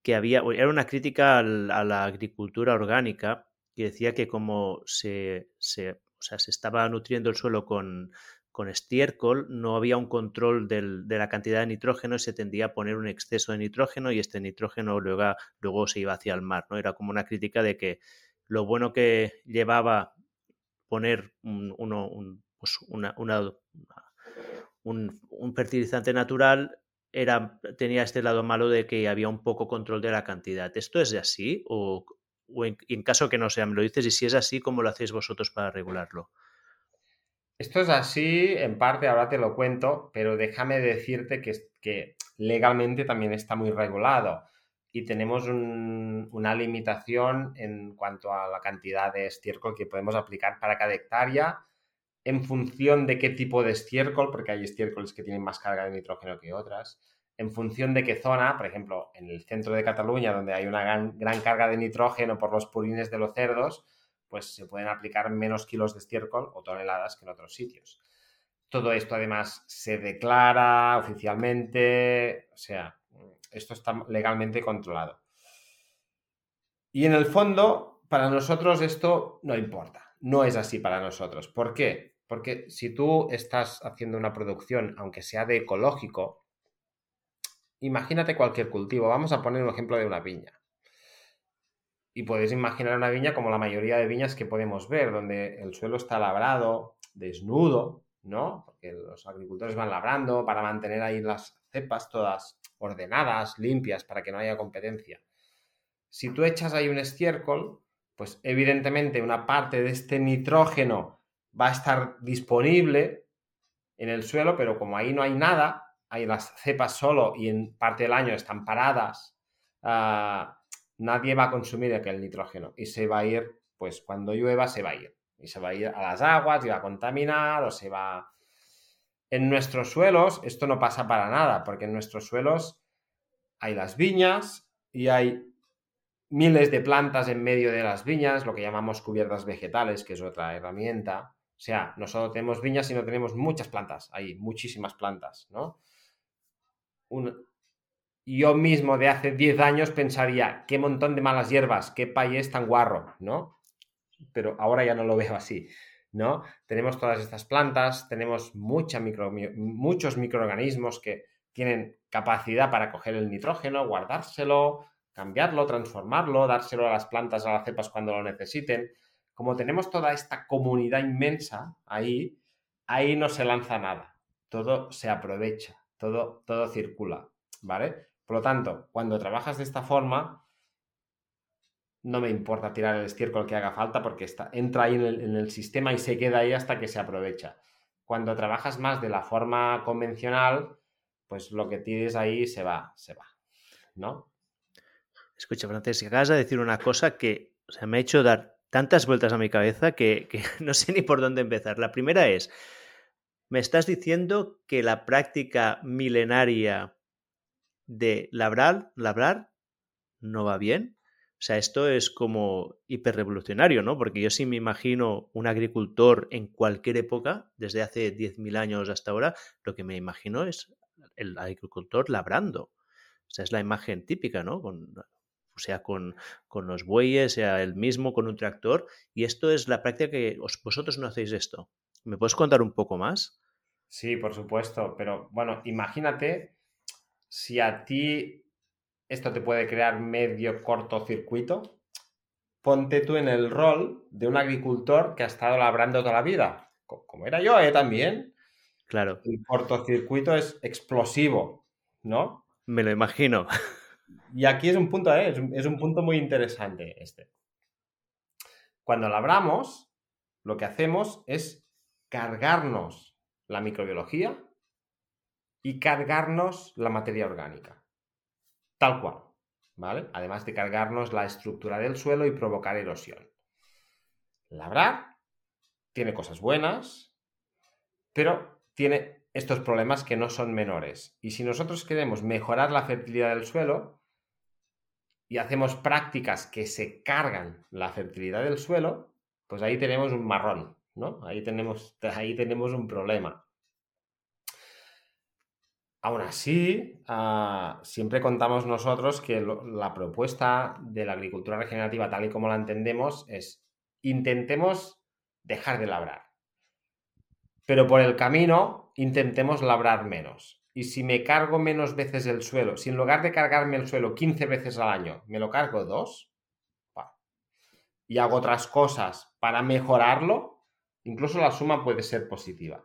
que había, era una crítica a la agricultura orgánica que decía que como se, se, se estaba nutriendo el suelo con, con estiércol no había un control de la cantidad de nitrógeno y se tendía a poner un exceso de nitrógeno y este nitrógeno luego, se iba hacia el mar. ¿no? Era como una crítica de que lo bueno que llevaba poner un, uno, un, pues un, fertilizante natural era, tenía este lado malo de que había un poco control de la cantidad. ¿Esto es así? ¿O, en, en, caso que no sea, me lo dices? Y si es así, ¿cómo lo hacéis vosotros para regularlo? Esto es así, en parte, ahora te lo cuento, pero déjame decirte que, que legalmente también está muy regulado y tenemos una limitación en cuanto a la cantidad de estiércol que podemos aplicar para cada hectárea en función de qué tipo de estiércol, porque hay estiércoles que tienen más carga de nitrógeno que otras, en función de qué zona, por ejemplo, en el centro de Cataluña, donde hay una gran, gran carga de nitrógeno por los purines de los cerdos, pues se pueden aplicar menos kilos de estiércol o toneladas que en otros sitios. Todo esto además se declara oficialmente, o sea, esto está legalmente controlado. Y en el fondo, para nosotros esto no importa, no es así para nosotros. ¿Por qué? Porque si tú estás haciendo una producción, aunque sea de ecológico, imagínate cualquier cultivo. Vamos a poner un ejemplo de una viña. Y podéis imaginar una viña como la mayoría de viñas que podemos ver, donde el suelo está labrado, desnudo, ¿no? Porque los agricultores van labrando para mantener ahí las cepas todas ordenadas, limpias, para que no haya competencia. Si tú echas ahí un estiércol, pues evidentemente una parte de este nitrógeno va a estar disponible en el suelo, pero como ahí no hay nada, hay las cepas solo y en parte del año están paradas, uh, nadie va a consumir aquel nitrógeno y se va a ir, pues cuando llueva se va a ir. Y se va a ir a las aguas y va a contaminar o se va... En nuestros suelos esto no pasa para nada, porque en nuestros suelos hay las viñas y hay miles de plantas en medio de las viñas, lo que llamamos cubiertas vegetales, que es otra herramienta. O sea, no solo tenemos viñas, sino tenemos muchas plantas, hay muchísimas plantas, ¿no? Yo mismo de hace 10 años pensaría, qué montón de malas hierbas, qué país tan guarro, ¿no? Pero ahora ya no lo veo así, ¿no? Tenemos todas estas plantas, tenemos mucha micro, muchos microorganismos que tienen capacidad para coger el nitrógeno, guardárselo, cambiarlo, transformarlo, dárselo a las plantas, a las cepas cuando lo necesiten. Como tenemos toda esta comunidad inmensa ahí, ahí no se lanza nada, todo se aprovecha, todo, todo circula, ¿vale? Por lo tanto, cuando trabajas de esta forma, no me importa tirar el estiércol que haga falta porque entra ahí en el, sistema y se queda ahí hasta que se aprovecha. Cuando trabajas más de la forma convencional, pues lo que tires ahí se va, se va, ¿no? Escucha, Francesc, acabas de decir una cosa que me ha hecho dar tantas vueltas a mi cabeza que no sé ni por dónde empezar. La primera es, me estás diciendo que la práctica milenaria de labrar, labrar no va bien. O sea, esto es como hiperrevolucionario, ¿no? Porque yo sí me imagino un agricultor en cualquier época, desde hace 10.000 años hasta ahora, lo que me imagino es el agricultor labrando. O sea, es la imagen típica, ¿no? Con, o sea, con, con, los bueyes, sea el mismo, con un tractor. Y esto es la práctica que vosotros no hacéis esto. ¿Me puedes contar un poco más? Sí, por supuesto, pero bueno, imagínate si a ti esto te puede crear medio cortocircuito, ponte tú en el rol de un agricultor que ha estado labrando toda la vida, como era yo ¿eh? también. Claro. El cortocircuito es explosivo, ¿no? Me lo imagino. Y aquí es un punto, ¿eh? es, un, es un punto muy interesante este. Cuando labramos, lo que hacemos es cargarnos la microbiología y cargarnos la materia orgánica. Tal cual. ¿Vale? Además de cargarnos la estructura del suelo y provocar erosión. Labrar tiene cosas buenas, pero tiene estos problemas que no son menores. Y si nosotros queremos mejorar la fertilidad del suelo y hacemos prácticas que se cargan la fertilidad del suelo, pues ahí tenemos un marrón, ¿no? Ahí tenemos, ahí tenemos un problema. Aún así, ah, siempre contamos nosotros que la propuesta de la agricultura regenerativa, tal y como la entendemos, es intentemos dejar de labrar. Pero por el camino, intentemos labrar menos. Y si me cargo menos veces el suelo, si en lugar de cargarme el suelo 15 veces al año, me lo cargo dos, y hago otras cosas para mejorarlo, incluso la suma puede ser positiva.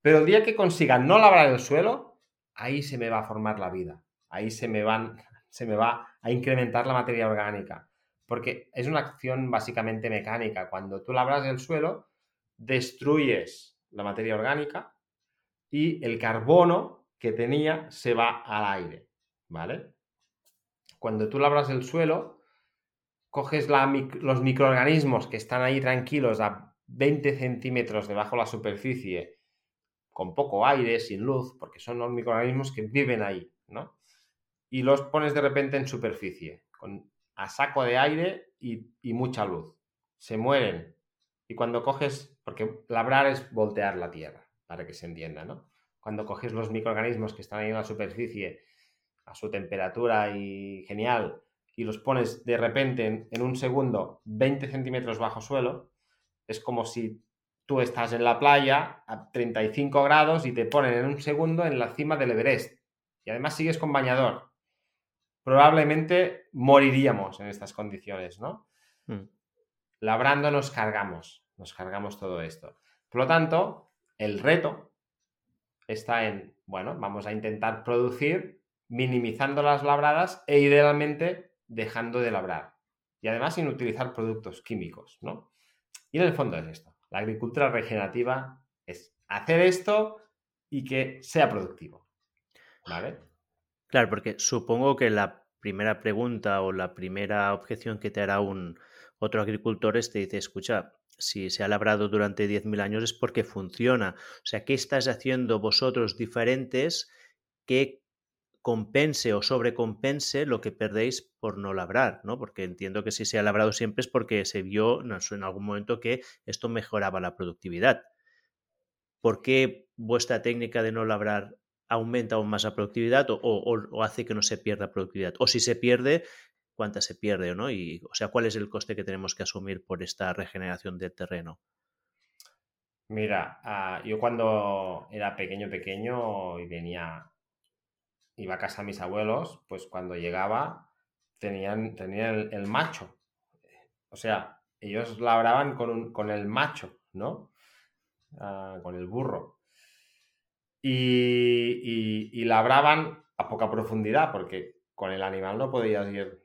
Pero el día que consiga no labrar el suelo, ahí se me va a formar la vida. Ahí se me, se me va a incrementar la materia orgánica. Porque es una acción básicamente mecánica. Cuando tú labras el suelo, destruyes la materia orgánica y el carbono que tenía se va al aire. ¿Vale? Cuando tú labras el suelo, coges los microorganismos que están ahí tranquilos a 20 centímetros debajo de la superficie, con poco aire, sin luz, porque son los microorganismos que viven ahí, ¿no? Y los pones de repente en superficie, con, a saco de aire y, mucha luz. Se mueren. Y cuando coges, porque labrar es voltear la tierra, para que se entienda, ¿no? Cuando coges los microorganismos que están ahí en la superficie a su temperatura y genial, y los pones de repente en, un segundo 20 centímetros bajo suelo, es como si tú estás en la playa a 35 grados y te ponen en un segundo en la cima del Everest. Y además sigues con bañador. Probablemente moriríamos en estas condiciones, ¿no? Hmm. Labrando nos cargamos, nos cargamos todo esto. Por lo tanto, el reto está en, bueno, vamos a intentar producir minimizando las labradas e idealmente dejando de labrar. Y además sin utilizar productos químicos, ¿no? Y en el fondo es esto. La agricultura regenerativa es hacer esto y que sea productivo. ¿Vale? Claro, porque supongo que la primera pregunta o la primera objeción que te hará un otro agricultor es te dice, escucha, si se ha labrado durante 10.000 años es porque funciona. O sea, ¿qué estás haciendo vosotros diferentes que compense o sobrecompense lo que perdéis por no labrar, ¿no? Porque entiendo que si se ha labrado siempre es porque se vio en algún momento que esto mejoraba la productividad. ¿Por qué vuestra técnica de no labrar aumenta aún más la productividad o, hace que no se pierda productividad? O si se pierde, ¿cuánta se pierde? ¿no? Y, o sea, ¿cuál es el coste que tenemos que asumir por esta regeneración del terreno? Mira, ah, yo cuando era pequeño, pequeño y venía iba a casa mis abuelos, pues cuando llegaba tenían, tenían el, macho. O sea, ellos labraban con, con el macho, ¿no? Ah, con el burro. Y, y, labraban a poca profundidad, porque con el animal no podías ir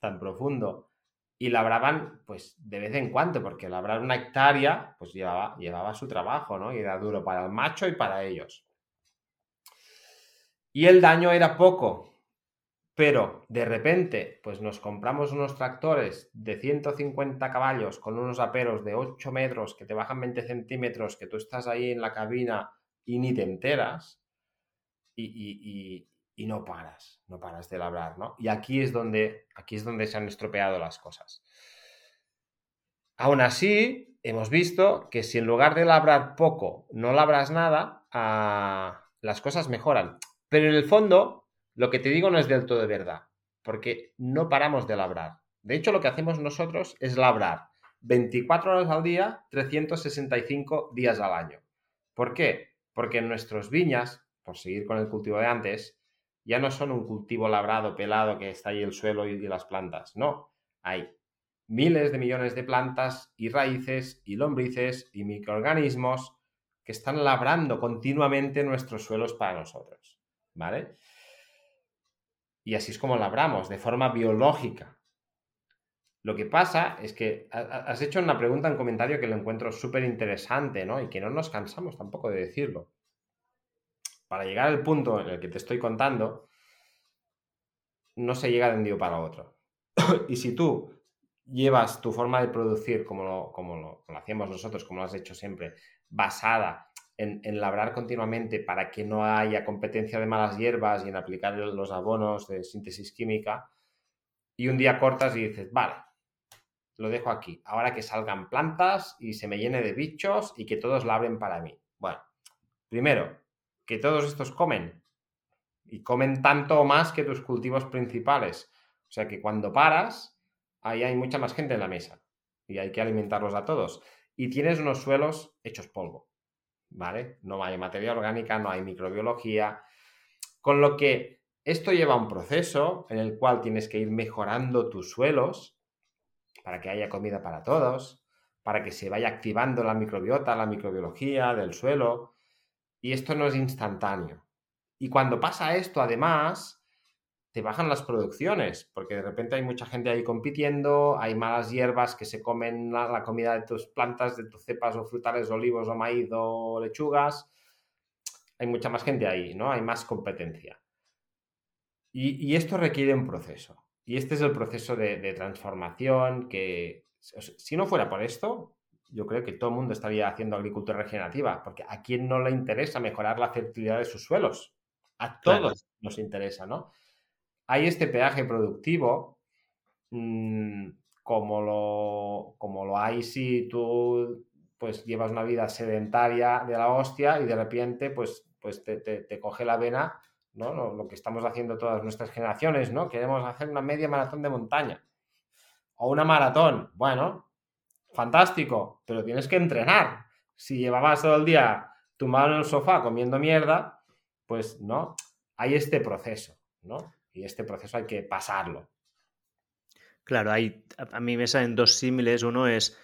tan profundo. Y labraban, pues, de vez en cuando, porque labrar una hectárea, pues llevaba, llevaba su trabajo, ¿no? Y era duro para el macho y para ellos. Y el daño era poco, pero de repente, pues nos compramos unos tractores de 150 caballos con unos aperos de 8 metros que te bajan 20 centímetros, que tú estás ahí en la cabina y ni te enteras y, no paras, no paras de labrar, ¿no? Y aquí es donde, aquí es donde se han estropeado las cosas. Aún así, hemos visto que si en lugar de labrar poco no labras nada, ah, las cosas mejoran. Pero en el fondo, lo que te digo no es del todo de verdad, porque no paramos de labrar. De hecho, lo que hacemos nosotros es labrar 24 horas al día, 365 días al año. ¿Por qué? Porque en nuestras viñas, por seguir con el cultivo de antes, ya no son un cultivo labrado, pelado, que está ahí el suelo y las plantas. No, hay miles de millones de plantas y raíces y lombrices y microorganismos que están labrando continuamente nuestros suelos para nosotros. ¿Vale? Y así es como labramos, de forma biológica. Lo que pasa es que has hecho una pregunta en comentario que lo encuentro súper interesante, ¿no? Y que no nos cansamos tampoco de decirlo. Para llegar al punto en el que te estoy contando, no se llega de un día para otro. y si tú llevas tu forma de producir como lo, como lo, hacíamos nosotros, como lo has hecho siempre, basada en, labrar continuamente para que no haya competencia de malas hierbas y en aplicar los abonos de síntesis química, y un día cortas y dices, vale, lo dejo aquí, ahora que salgan plantas y se me llene de bichos y que todos labren para mí. Bueno, primero, que todos estos comen y comen tanto o más que tus cultivos principales. O sea que cuando paras, ahí hay mucha más gente en la mesa y hay que alimentarlos a todos. Y tienes unos suelos hechos polvo, ¿vale? No hay materia orgánica, no hay microbiología, con lo que esto lleva un proceso en el cual tienes que ir mejorando tus suelos para que haya comida para todos, para que se vaya activando la microbiota, la microbiología del suelo. Y esto no es instantáneo. Y cuando pasa esto, además, te bajan las producciones, porque de repente hay mucha gente ahí compitiendo, hay malas hierbas que se comen la, comida de tus plantas, de tus cepas o frutales, olivos o maíz o lechugas. Hay mucha más gente ahí, ¿no? Hay más competencia. Y, esto requiere un proceso. Y este es el proceso de, de transformación que, si no fuera por esto, yo creo que todo el mundo estaría haciendo agricultura regenerativa, porque a quién no le interesa mejorar la fertilidad de sus suelos. A todos nos interesa, ¿no? Hay este peaje productivo, mm, como, lo, como lo hay si tú pues llevas una vida sedentaria de la hostia y de repente pues, pues te, coge la vena, ¿no? Lo, que estamos haciendo todas nuestras generaciones, ¿no? Queremos hacer una media maratón de montaña o una maratón. Bueno, fantástico, pero tienes que entrenar. Si llevabas todo el día tumbado en el sofá comiendo mierda, pues no, hay este proceso, ¿no? Y este proceso hay que pasarlo. Claro, hay, a mí me salen dos símiles. Uno es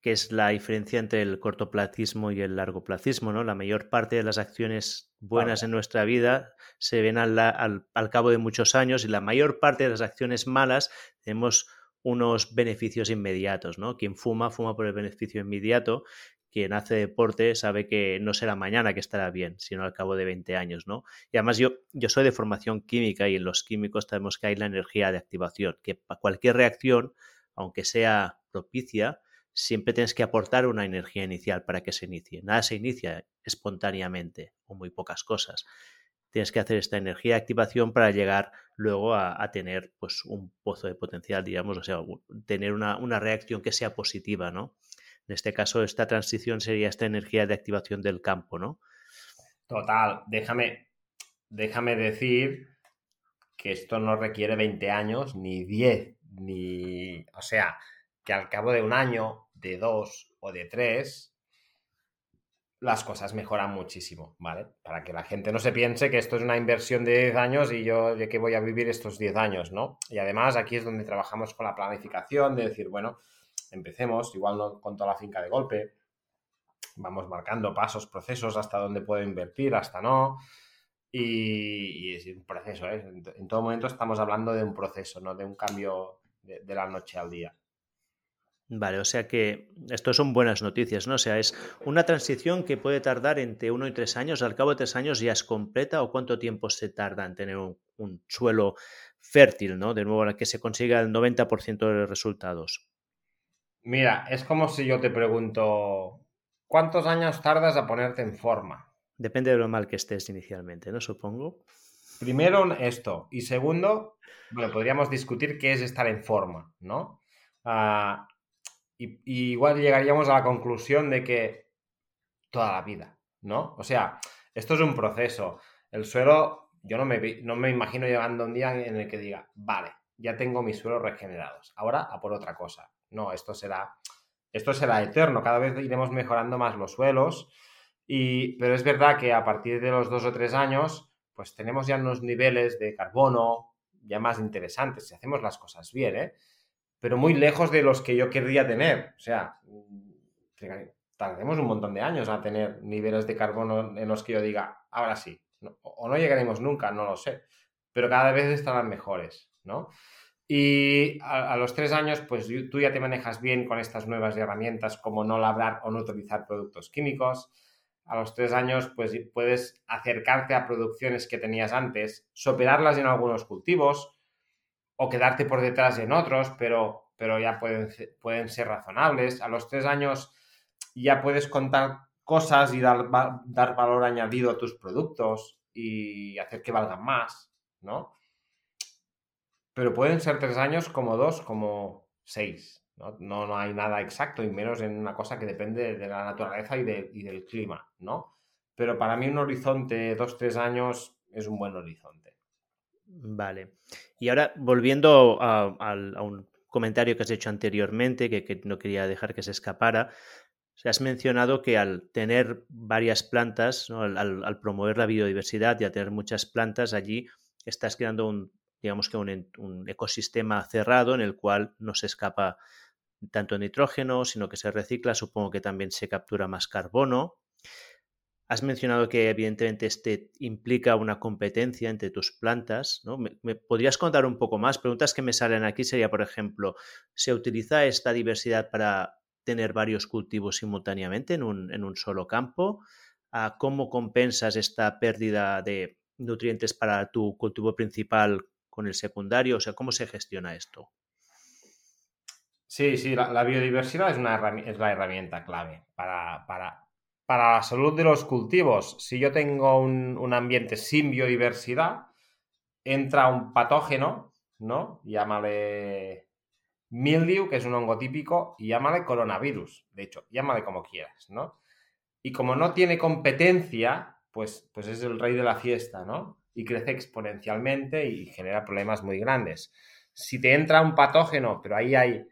que es la diferencia entre el cortoplacismo y el largoplacismo, ¿no? La mayor parte de las acciones buenas en nuestra vida se ven al, al, cabo de muchos años y la mayor parte de las acciones malas tenemos unos beneficios inmediatos, ¿no? Quien fuma, fuma por el beneficio inmediato quien hace deporte sabe que no será mañana que estará bien, sino al cabo de 20 años, ¿no? Y además yo, yo soy de formación química y en los químicos sabemos que hay la energía de activación, que para cualquier reacción, aunque sea propicia, siempre tienes que aportar una energía inicial para que se inicie. Nada se inicia espontáneamente, o muy pocas cosas. Tienes que hacer esta energía de activación para llegar luego a, tener pues, un pozo de potencial, digamos, o sea, tener una, una reacción que sea positiva, ¿no? En este caso, esta transición sería esta energía de activación del campo, ¿no? Total, déjame, déjame decir que esto no requiere 20 años, ni 10, ni... O sea, que al cabo de un año, de dos o de tres, las cosas mejoran muchísimo, ¿vale? Para que la gente no se piense que esto es una inversión de 10 años y yo de qué voy a vivir estos 10 años, ¿no? Y además aquí es donde trabajamos con la planificación, de decir, bueno, empecemos, igual no con toda la finca de golpe, vamos marcando pasos, procesos, hasta dónde puedo invertir, hasta no. Y, es un proceso, ¿eh? en, todo momento estamos hablando de un proceso, no de un cambio de, la noche al día. Vale, o sea que esto son buenas noticias, ¿no? O sea, es una transición que puede tardar entre uno y tres años, al cabo de tres años ya es completa o cuánto tiempo se tarda en tener un, un suelo fértil, ¿no? De nuevo, que se consiga el 90% de los resultados. Mira, es como si yo te pregunto, ¿cuántos años tardas a ponerte en forma? Depende de lo mal que estés inicialmente, ¿no? Supongo. Primero esto. Y segundo, bueno, podríamos discutir qué es estar en forma, ¿no? Ah, y, igual llegaríamos a la conclusión de que toda la vida, ¿no? O sea, esto es un proceso. El suelo, yo no me, no me imagino llegando un día en el que diga, vale, ya tengo mis suelos regenerados, ahora a por otra cosa. No, esto será, esto será eterno, cada vez iremos mejorando más los suelos, y, pero es verdad que a partir de los dos o tres años, pues tenemos ya unos niveles de carbono ya más interesantes, si hacemos las cosas bien, ¿eh? pero muy lejos de los que yo querría tener. O sea, tardaremos un montón de años a tener niveles de carbono en los que yo diga, ahora sí, o no llegaremos nunca, no lo sé, pero cada vez estarán mejores, ¿no? Y a, los tres años, pues tú ya te manejas bien con estas nuevas herramientas como no labrar o no utilizar productos químicos. A los tres años, pues puedes acercarte a producciones que tenías antes, superarlas en algunos cultivos o quedarte por detrás en otros, pero, pero ya pueden, pueden ser razonables. A los tres años ya puedes contar cosas y dar, dar valor añadido a tus productos y hacer que valgan más, ¿no? Pero pueden ser tres años como dos, como seis. ¿no? No, hay nada exacto y menos en una cosa que depende de la naturaleza y, del clima, ¿no? Pero para mí un horizonte de dos, tres años es un buen horizonte. Vale. Y ahora, volviendo a, un comentario que has hecho anteriormente, que, no quería dejar que se escapara, has mencionado que al tener varias plantas, al, al, promover la biodiversidad y al tener muchas plantas allí, estás creando un, digamos que un, ecosistema cerrado en el cual no se escapa tanto nitrógeno, sino que se recicla, supongo que también se captura más carbono. Has mencionado que evidentemente este implica una competencia entre tus plantas. ¿no? ¿Me, podrías contar un poco más? Preguntas que me salen aquí sería, por ejemplo, ¿se utiliza esta diversidad para tener varios cultivos simultáneamente en un, en un solo campo? ¿Cómo compensas esta pérdida de nutrientes para tu cultivo principal con el secundario? O sea, ¿cómo se gestiona esto? Sí, sí, la, biodiversidad es, una es la herramienta clave para, para, la salud de los cultivos. Si yo tengo un, ambiente sin biodiversidad, entra un patógeno, ¿no? Llámale mildew, que es un hongo típico, y llámale coronavirus. De hecho, llámale como quieras, ¿no? Y como no tiene competencia, pues, pues es el rey de la fiesta, ¿no? Y crece exponencialmente y genera problemas muy grandes. Si te entra un patógeno, pero ahí hay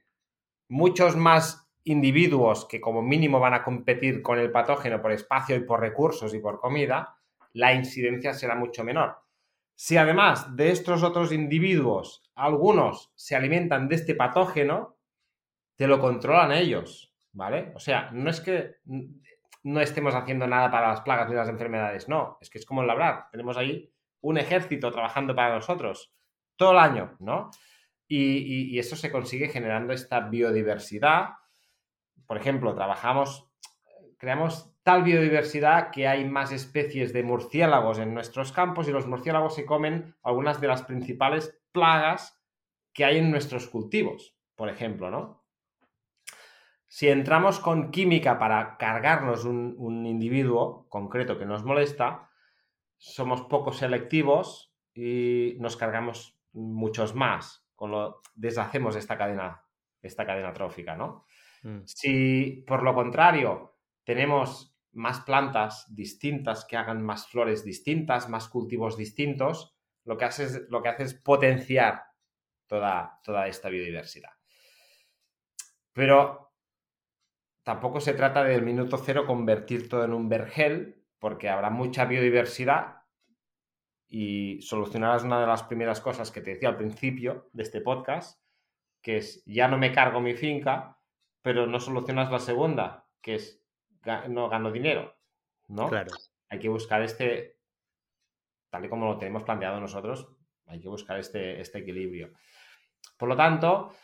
muchos más individuos que como mínimo van a competir con el patógeno por espacio y por recursos y por comida, la incidencia será mucho menor. Si además de estos otros individuos, algunos se alimentan de este patógeno, te lo controlan ellos, ¿vale? O sea, no es que no estemos haciendo nada para las plagas ni las enfermedades, no, es que es como el labrar. Tenemos ahí un ejército trabajando para nosotros todo el año, ¿no? Y, eso se consigue generando esta biodiversidad. Por ejemplo, trabajamos, creamos tal biodiversidad que hay más especies de murciélagos en nuestros campos y los murciélagos se comen algunas de las principales plagas que hay en nuestros cultivos, por ejemplo, ¿no? Si entramos con química para cargarnos un individuo concreto que nos molesta, somos poco selectivos y nos cargamos muchos más, con lo deshacemos esta cadena, esta cadena trófica, ¿no? Mm. Si por lo contrario tenemos más plantas distintas que hagan más flores distintas, más cultivos distintos, lo que hace es, lo que hace es potenciar toda, toda esta biodiversidad. Pero tampoco se trata del minuto cero convertir todo en un vergel, porque habrá mucha biodiversidad y solucionarás una de las primeras cosas que te decía al principio de este podcast, que es ya no me cargo mi finca, pero no solucionas la segunda, que es no gano dinero, ¿no? Claro. Hay que buscar este, tal y como lo tenemos planteado nosotros, hay que buscar este, este equilibrio. Por lo tanto,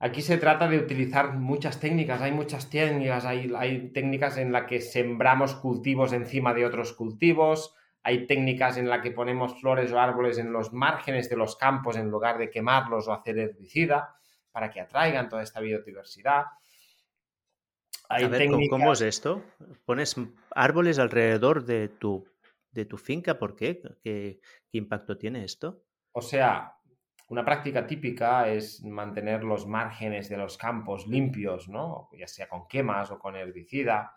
Aquí se trata de utilizar muchas técnicas, hay muchas técnicas, hay, hay técnicas en las que sembramos cultivos encima de otros cultivos, hay técnicas en las que ponemos flores o árboles en los márgenes de los campos en lugar de quemarlos o hacer herbicida para que atraigan toda esta biodiversidad. ¿cómo es esto? ¿Pones árboles alrededor de tu, de tu finca? ¿Por qué? ¿Qué impacto tiene esto? O sea, una práctica típica es mantener los márgenes de los campos limpios, ¿no? Ya sea con quemas o con herbicida.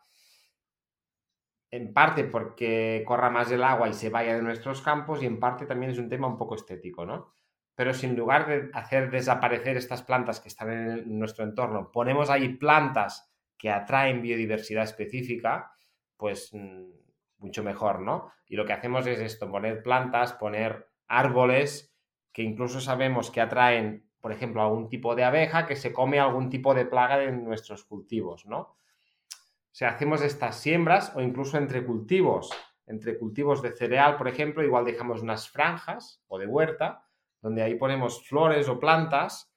En parte porque corra más el agua y se vaya de nuestros campos y en parte también es un tema un poco estético, ¿no? Pero si en lugar de hacer desaparecer estas plantas que están en nuestro entorno, ponemos ahí plantas que atraen biodiversidad específica, pues mm, mucho mejor, ¿no? Y lo que hacemos es esto, poner plantas, poner árboles que incluso sabemos que atraen, por ejemplo, algún tipo de abeja que se come algún tipo de plaga de nuestros cultivos, ¿no? O sea, hacemos estas siembras o incluso entre cultivos, entre cultivos de cereal, por ejemplo, igual dejamos unas franjas o de huerta donde ahí ponemos flores o plantas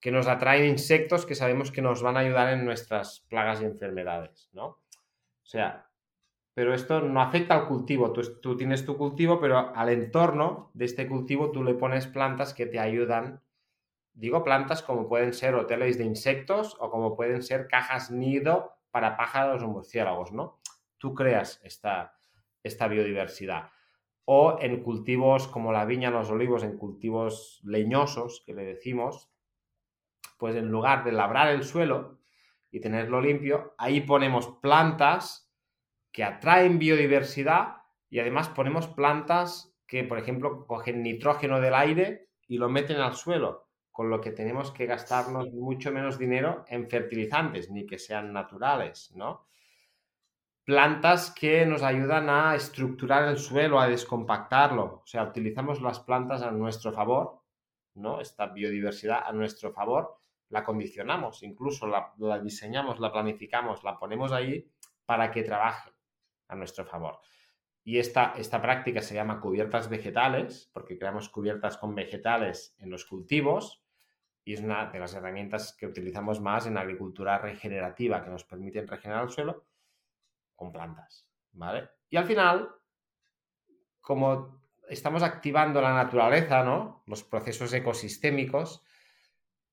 que nos atraen insectos que sabemos que nos van a ayudar en nuestras plagas y enfermedades, ¿no? O sea, pero esto no afecta al cultivo. Tú, tú, tienes tu cultivo, pero al entorno de este cultivo tú le pones plantas que te ayudan. Digo plantas como pueden ser hoteles de insectos o como pueden ser cajas nido para pájaros o murciélagos, ¿no? Tú creas esta, esta biodiversidad. O en cultivos como la viña, los olivos, en cultivos leñosos, que le decimos, pues en lugar de labrar el suelo y tenerlo limpio, ahí ponemos plantas que atraen biodiversidad y además ponemos plantas que, por ejemplo, cogen nitrógeno del aire y lo meten al suelo, con lo que tenemos que gastarnos mucho menos dinero en fertilizantes, ni que sean naturales, ¿no? plantas que nos ayudan a estructurar el suelo, a descompactarlo. O sea, utilizamos las plantas a nuestro favor, ¿no? Esta biodiversidad a nuestro favor, la condicionamos, incluso la, diseñamos, la planificamos, la ponemos ahí para que trabaje a nuestro favor. Y esta, esta práctica se llama cubiertas vegetales, porque creamos cubiertas con vegetales en los cultivos y es una de las herramientas que utilizamos más en agricultura regenerativa, que nos permiten regenerar el suelo con plantas, ¿vale? Y al final, como estamos activando la naturaleza, ¿no? Los procesos ecosistémicos,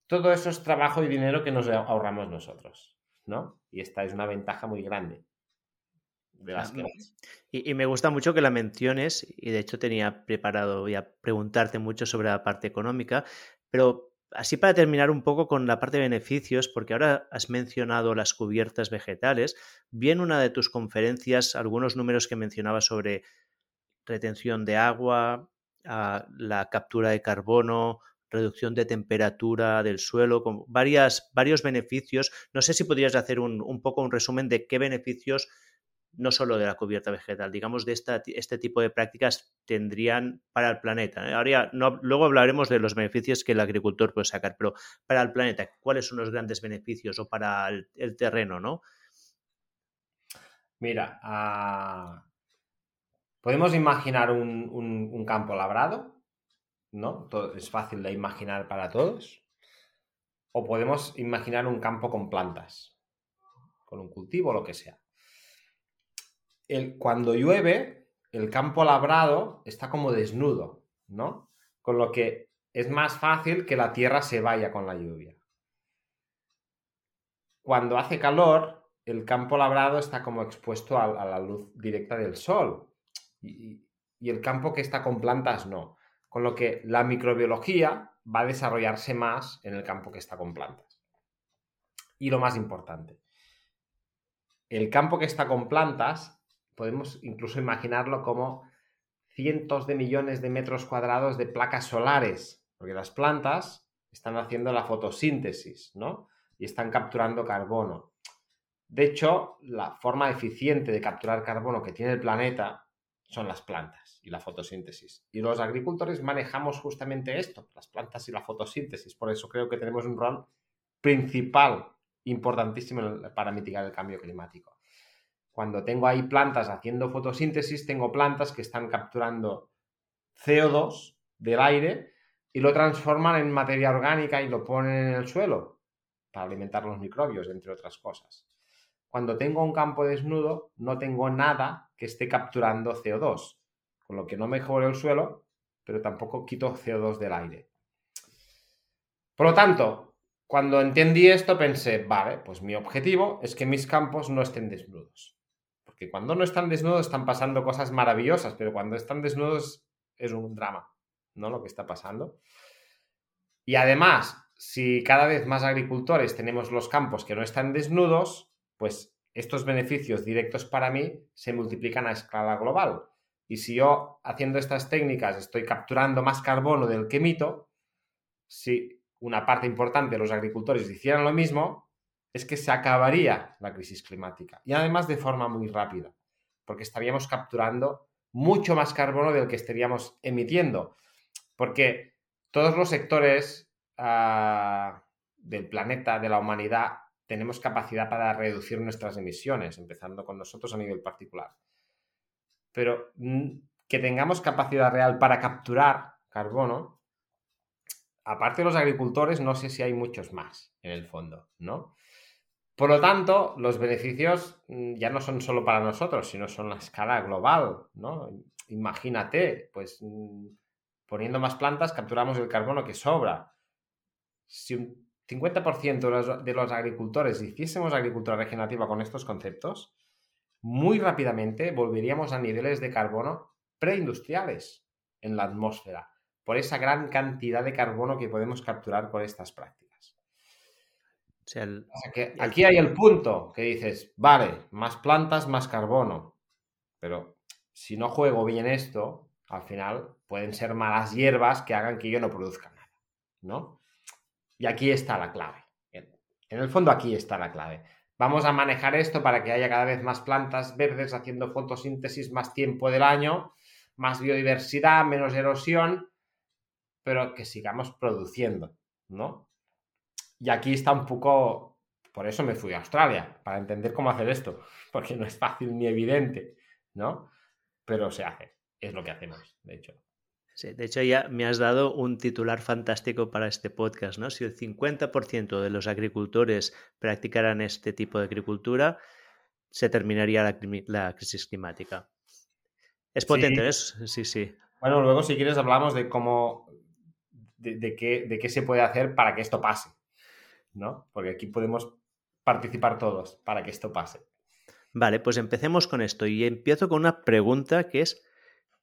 todo eso es trabajo y dinero que nos ahorramos nosotros, ¿no? Y esta es una ventaja muy grande. Que... y, y, me gusta mucho que la menciones, y de hecho tenía preparado voy a preguntarte mucho sobre la parte económica, pero así para terminar un poco con la parte de beneficios, porque ahora has mencionado las cubiertas vegetales, vi en una de tus conferencias algunos números que mencionabas sobre retención de agua, ah, la captura de carbono, reducción de temperatura del suelo, con varias, varios beneficios. No sé si podrías hacer un, un poco un resumen de qué beneficios no solo de la cubierta vegetal, digamos, de esta, este tipo de prácticas tendrían para el planeta. ¿eh? Ahora no, luego hablaremos de los beneficios que el agricultor puede sacar, pero para el planeta, ¿cuáles son los grandes beneficios o para el, terreno, no? Mira, ah, podemos imaginar un, campo labrado, ¿no? es fácil de imaginar para todos. O podemos imaginar un campo con plantas, con un cultivo, lo que sea cuando llueve, el campo labrado está como desnudo, ¿no? Con lo que es más fácil que la tierra se vaya con la lluvia. Cuando hace calor, el campo labrado está como expuesto a, la luz directa del sol y, y el campo que está con plantas no. Con lo que la microbiología va a desarrollarse más en el campo que está con plantas. Y lo más importante, el campo que está con plantas podemos incluso imaginarlo como cientos de millones de metros cuadrados de placas solares, porque las plantas están haciendo la fotosíntesis, ¿no? Y están capturando carbono. De hecho, la forma eficiente de capturar carbono que tiene el planeta son las plantas y la fotosíntesis. Y los agricultores manejamos justamente esto, las plantas y la fotosíntesis. Por eso creo que tenemos un rol principal, importantísimo para mitigar el cambio climático. Cuando tengo ahí plantas haciendo fotosíntesis, tengo plantas que están capturando CO2 del aire y lo transforman en materia orgánica y lo ponen en el suelo para alimentar los microbios, entre otras cosas. Cuando tengo un campo desnudo, no tengo nada que esté capturando CO2, con lo que no mejoro el suelo, pero tampoco quito CO2 del aire. Por lo tanto, cuando entendí esto pensé, vale, pues mi objetivo es que mis campos no estén desnudos que cuando no están desnudos están pasando cosas maravillosas, pero cuando están desnudos es un drama, ¿no? Lo que está pasando. Y además, si cada vez más agricultores tenemos los campos que no están desnudos, pues estos beneficios directos para mí se multiplican a escala global. Y si yo haciendo estas técnicas estoy capturando más carbono del que emito, si una parte importante de los agricultores hicieran lo mismo, es que se acabaría la crisis climática y además de forma muy rápida, porque estaríamos capturando mucho más carbono del que estaríamos emitiendo, porque todos los sectores ah, del planeta, de la humanidad, tenemos capacidad para reducir nuestras emisiones, empezando con nosotros a nivel particular. Pero mm, que tengamos capacidad real para capturar carbono aparte de los agricultores, no sé si hay muchos más en el fondo, ¿no? Por lo tanto, los beneficios mm, ya no son solo para nosotros, sino son la escala global, ¿no? Imagínate, pues mm, poniendo más plantas capturamos el carbono que sobra. Si un 50% de los, de los agricultores hiciésemos agricultura regenerativa con estos conceptos, muy rápidamente volveríamos a niveles de carbono preindustriales en la atmósfera, por esa gran cantidad de carbono que podemos capturar con estas prácticas. O sea, que aquí hay el punto que dices, vale, más plantas, más carbono, pero si no juego bien esto, al final pueden ser malas hierbas que hagan que yo no produzca nada, ¿no? Y aquí está la clave. En el fondo aquí está la clave. Vamos a manejar esto para que haya cada vez más plantas verdes haciendo fotosíntesis más tiempo del año, más biodiversidad, menos erosión, pero que sigamos produciendo, ¿no? Y aquí está un poco, por eso me fui a Australia, para entender cómo hacer esto, porque no es fácil ni evidente, ¿no? Pero se hace, es lo que hacemos, de hecho. Sí, de hecho ya me has dado un titular fantástico para este podcast, ¿no? Si el 50% de los agricultores practicaran este tipo de agricultura, se terminaría la, crisis climática. Es potente, eso, sí, sí. Bueno, luego si quieres hablamos de cómo, de, qué, de qué se puede hacer para que esto pase, ¿no? Porque aquí podemos participar todos para que esto pase. Vale, pues empecemos con esto y empiezo con una pregunta que es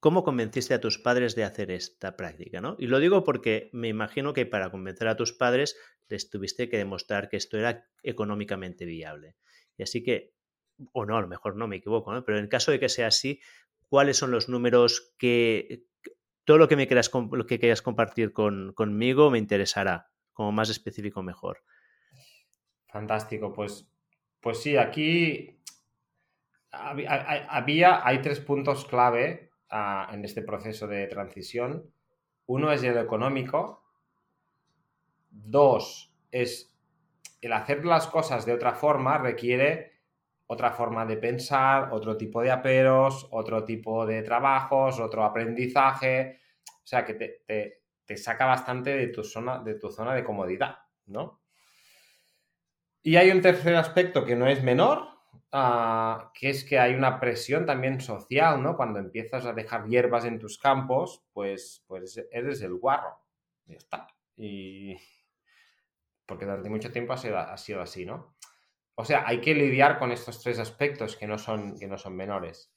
¿Cómo convenciste a tus padres de hacer esta práctica? ¿no? Y lo digo porque me imagino que para convencer a tus padres les tuviste que demostrar que esto era económicamente viable. Y así que, o no, a lo mejor no me equivoco, ¿no? pero en caso de que sea así, ¿cuáles son los números que... Todo lo que me quieras, lo que quieras compartir con, conmigo me interesará, como más específico mejor. Fantástico, pues, pues sí, aquí había, hay tres puntos clave en este proceso de transición. Uno es el económico. Dos es el hacer las cosas de otra forma requiere otra forma de pensar, otro tipo de aperos, otro tipo de trabajos, otro aprendizaje. O sea que te, te saca bastante de tu zona, de tu zona de comodidad, ¿no? Y hay un tercer aspecto que no es menor, Ah, que es que hay una presión también social, ¿no? Cuando empiezas a dejar hierbas en tus campos, pues, pues eres el guarro. Y ya está. Y... Porque durante mucho tiempo ha sido, ha sido así, ¿no? O sea, hay que lidiar con estos tres aspectos que no son, que no son menores.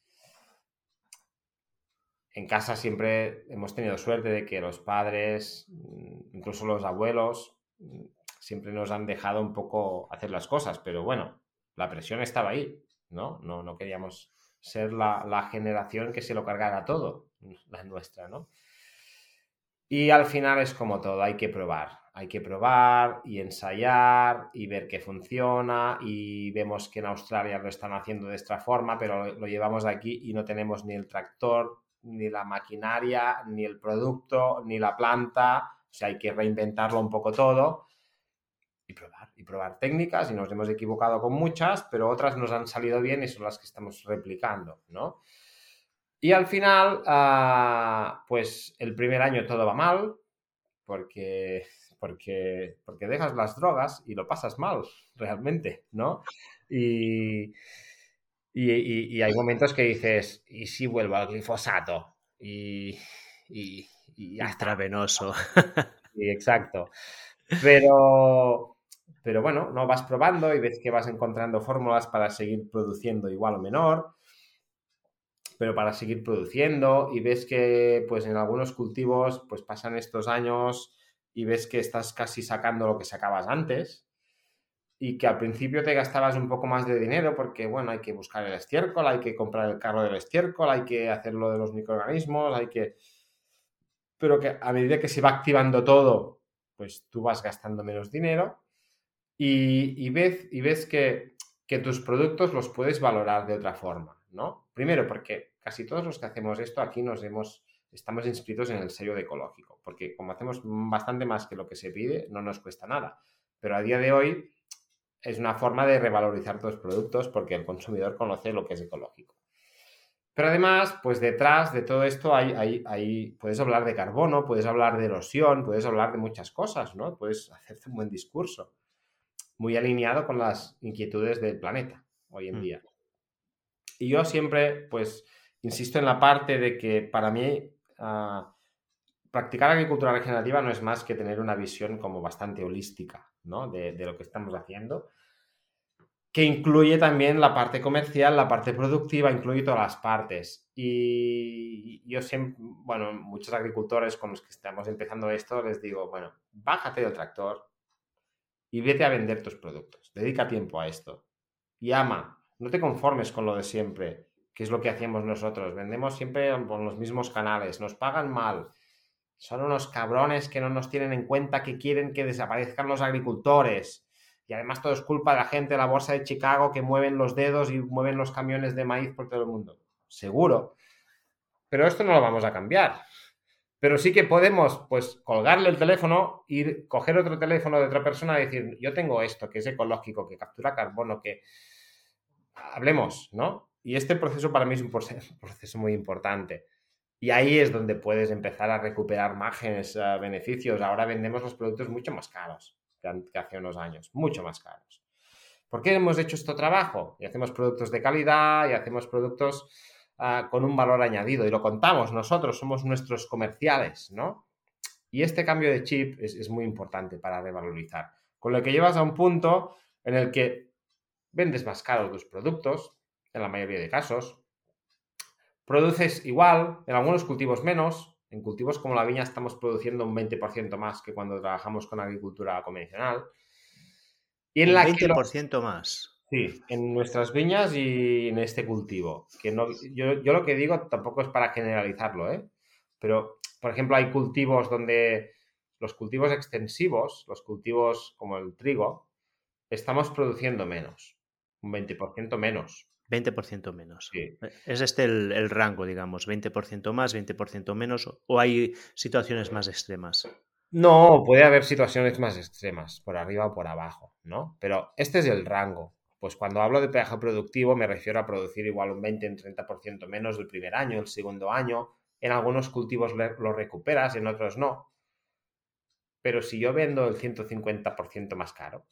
En casa siempre hemos tenido suerte de que los padres, mm, incluso los abuelos, mm, siempre nos han dejado un poco hacer las cosas, pero bueno, la presión estaba ahí, ¿no? No, no queríamos ser la, generación que se lo cargara todo, la nuestra, ¿no? Y al final es como todo, hay que probar, hay que probar y ensayar y ver qué funciona y vemos que en Australia lo están haciendo de esta forma, pero lo llevamos aquí y no tenemos ni el tractor, ni la maquinaria, ni el producto, ni la planta, o sea, hay que reinventarlo un poco todo y probar, y probar técnicas y nos hemos equivocado con muchas, pero otras nos han salido bien y son las que estamos replicando, ¿no? Y al final, ah, pues el primer año todo va mal, porque, porque, porque dejas las drogas y lo pasas mal, realmente, ¿no? Y, y, hay momentos que dices, ¿y si vuelvo al glifosato? Y, y, y Extravenoso. Sí, exacto. Pero, pero bueno, no vas probando y ves que vas encontrando fórmulas para seguir produciendo igual o menor, pero para seguir produciendo y ves que pues en algunos cultivos pues pasan estos años y ves que estás casi sacando lo que sacabas antes y que al principio te gastabas un poco más de dinero porque bueno, hay que buscar el estiércol, hay que comprar el carro del estiércol, hay que hacer lo de los microorganismos, hay que... Pero que a medida que se va activando todo, pues tú vas gastando menos dinero y, ves, y ves que, tus productos los puedes valorar de otra forma, ¿no? Primero, porque casi todos los que hacemos esto aquí nos hemos, estamos inscritos en el sello de ecológico, porque como hacemos bastante más que lo que se pide, no nos cuesta nada. Pero a día de hoy es una forma de revalorizar tus productos porque el consumidor conoce lo que es ecológico. Pero además, pues detrás de todo esto hay, hay, puedes hablar de carbono, puedes hablar de erosión, puedes hablar de muchas cosas, ¿no? Puedes hacerte un buen discurso, muy alineado con las inquietudes del planeta hoy en mm. día. Y yo siempre, pues, insisto en la parte de que para mí ah, practicar agricultura regenerativa no es más que tener una visión como bastante holística, ¿no? De, de lo que estamos haciendo que incluye también la parte comercial, la parte productiva, incluye todas las partes. Y yo siempre, bueno, muchos agricultores con los que estamos empezando esto, les digo, bueno, bájate del tractor y vete a vender tus productos. Dedica tiempo a esto. Y ama, no te conformes con lo de siempre, que es lo que hacemos nosotros. Vendemos siempre por los mismos canales, nos pagan mal. Son unos cabrones que no nos tienen en cuenta, que quieren que desaparezcan los agricultores y además todo es culpa de la gente de la bolsa de Chicago que mueven los dedos y mueven los camiones de maíz por todo el mundo. Seguro. Pero esto no lo vamos a cambiar. Pero sí que podemos, pues, colgarle el teléfono, ir, coger otro teléfono de otra persona y decir, yo tengo esto, que es ecológico, que captura carbono, que... Hablemos, ¿no? Y este proceso para mí es un proceso muy importante. Y ahí es donde puedes empezar a recuperar márgenes, eh, beneficios. Ahora vendemos los productos mucho más caros que, hace unos años, mucho más caros. ¿Por qué hemos hecho este trabajo? Y hacemos productos de calidad y hacemos productos ah, con un valor añadido y lo contamos nosotros, somos nuestros comerciales, ¿no? Y este cambio de chip es, es muy importante para revalorizar. Con lo que llevas a un punto en el que vendes más caro tus productos, en la mayoría de casos, produces igual, en algunos cultivos menos, en cultivos como la viña estamos produciendo un 20% más que cuando trabajamos con agricultura convencional. Y en la 20% más. Sí, en nuestras viñas y en este cultivo. Que no, yo, lo que digo tampoco es para generalizarlo, ¿eh? Pero, por ejemplo, hay cultivos donde los cultivos extensivos, los cultivos como el trigo, estamos produciendo menos, un 20% menos. 20% menos. Es este el, rango, digamos, 20% más, 20% menos, o hay situaciones más extremas. No, puede haber situaciones más extremas, por arriba o por abajo, ¿no? Pero este es el rango. Pues cuando hablo de peaje productivo me refiero a producir igual un 20, un 30% menos del primer año, el segundo año. En algunos cultivos lo recuperas, en otros no. Pero si yo vendo el 150% más caro,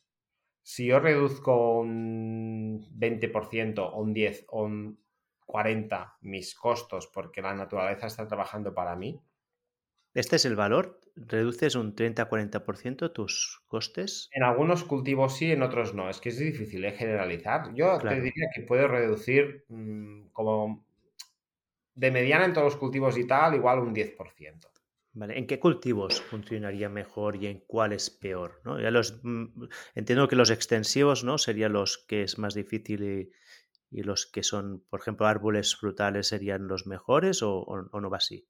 si yo reduzco un 20% o un 10 o un 40 mis costos porque la naturaleza está trabajando para mí. ¿Este es el valor? ¿Reduces un 30-40% tus costes? En algunos cultivos sí, en otros no. Es que es difícil ¿eh? generalizar. Yo te diría que puedo reducir mm, como de mediana en todos los cultivos y tal, igual un 10%. ¿En qué cultivos funcionaría mejor y en cuáles peor? ¿no? Ya los, mm, entiendo que los extensivos ¿no? serían los que es más difícil y, los que son, por ejemplo, árboles frutales serían los mejores o, no va así.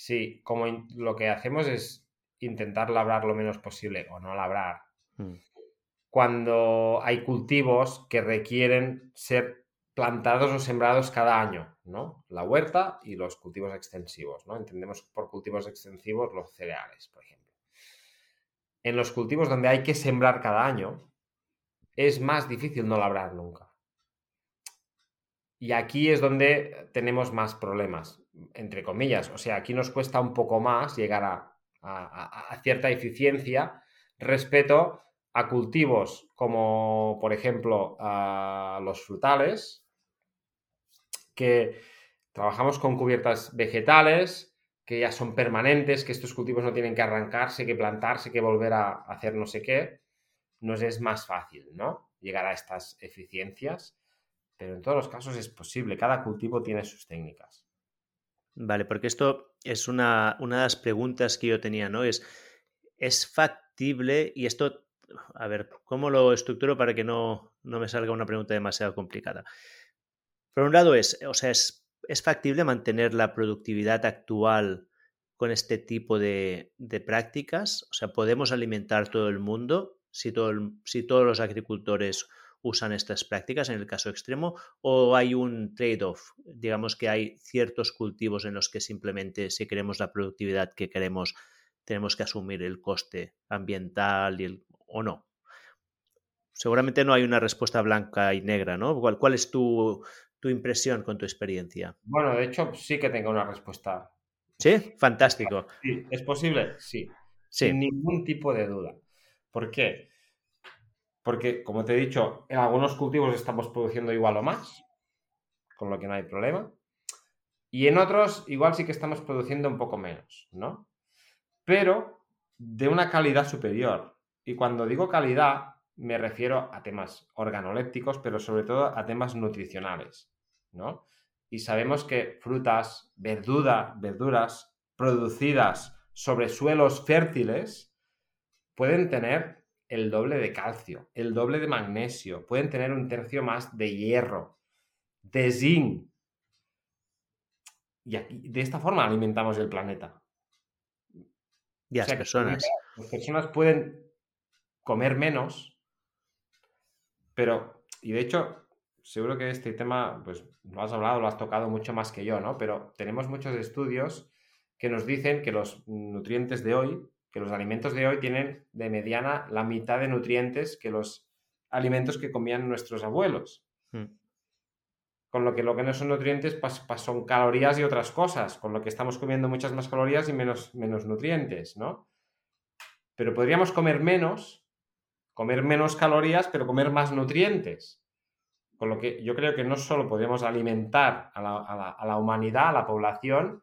Sí, como lo que hacemos es intentar labrar lo menos posible o no labrar. Mm. Cuando hay cultivos que requieren ser plantados o sembrados cada año, ¿no? La huerta y los cultivos extensivos, ¿no? Entendemos por cultivos extensivos los cereales, por ejemplo. En los cultivos donde hay que sembrar cada año, es más difícil no labrar nunca. Y aquí es donde tenemos más problemas, entre comillas. O sea, aquí nos cuesta un poco más llegar a, cierta eficiencia respecto a cultivos como, por ejemplo, a los frutales, que trabajamos con cubiertas vegetales, que ya son permanentes, que estos cultivos no tienen que arrancarse, que plantarse, que volver a hacer no sé qué, nos es más fácil, ¿no? Llegar a estas eficiencias, pero en todos los casos es posible, cada cultivo tiene sus técnicas. Vale, porque esto es una, una de las preguntas que yo tenía, ¿no? Es, ¿es factible? Y esto a ver, ¿cómo lo estructuro para que no, me salga una pregunta demasiado complicada? Por un lado es, o sea, es, factible mantener la productividad actual con este tipo de, prácticas? O sea, ¿podemos alimentar todo el mundo si, si todos los agricultores usan estas prácticas en el caso extremo? ¿O hay un trade-off? Digamos que hay ciertos cultivos en los que simplemente si queremos la productividad que queremos, tenemos que asumir el coste ambiental y el, o no? Seguramente no hay una respuesta blanca y negra, ¿no? ¿Cuál, es tu, tu impresión con tu experiencia? Bueno, de hecho, sí que tengo una respuesta. ¿Sí? Fantástico. Sí, ¿Es posible? Sí. Sin ningún tipo de duda. ¿Por qué? Porque, como te he dicho, en algunos cultivos estamos produciendo igual o más, con lo que no hay problema. Y en otros, igual sí que estamos produciendo un poco menos, ¿no? Pero de una calidad superior. Y cuando digo calidad, me refiero a temas organolépticos, pero sobre todo a temas nutricionales, ¿no? Y sabemos que frutas, verdura, verduras producidas sobre suelos fértiles pueden tener el doble de calcio, el doble de magnesio, pueden tener un tercio más de hierro, de zinc. Y de esta forma alimentamos el planeta. Y las personas. Las personas pueden comer menos, pero, y de hecho, seguro que este tema, pues lo has hablado, lo has tocado mucho más que yo, ¿no? Pero tenemos muchos estudios que nos dicen que los nutrientes de hoy, que los alimentos de hoy tienen de mediana la mitad de nutrientes que los alimentos que comían nuestros abuelos. Hmm. Con lo que lo que no son nutrientes son calorías y otras cosas, con lo que estamos comiendo muchas más calorías y menos, menos nutrientes, ¿no? Pero podríamos comer menos, comer menos calorías, pero comer más nutrientes. Con lo que yo creo que no solo podemos alimentar a la, a la humanidad, a la población,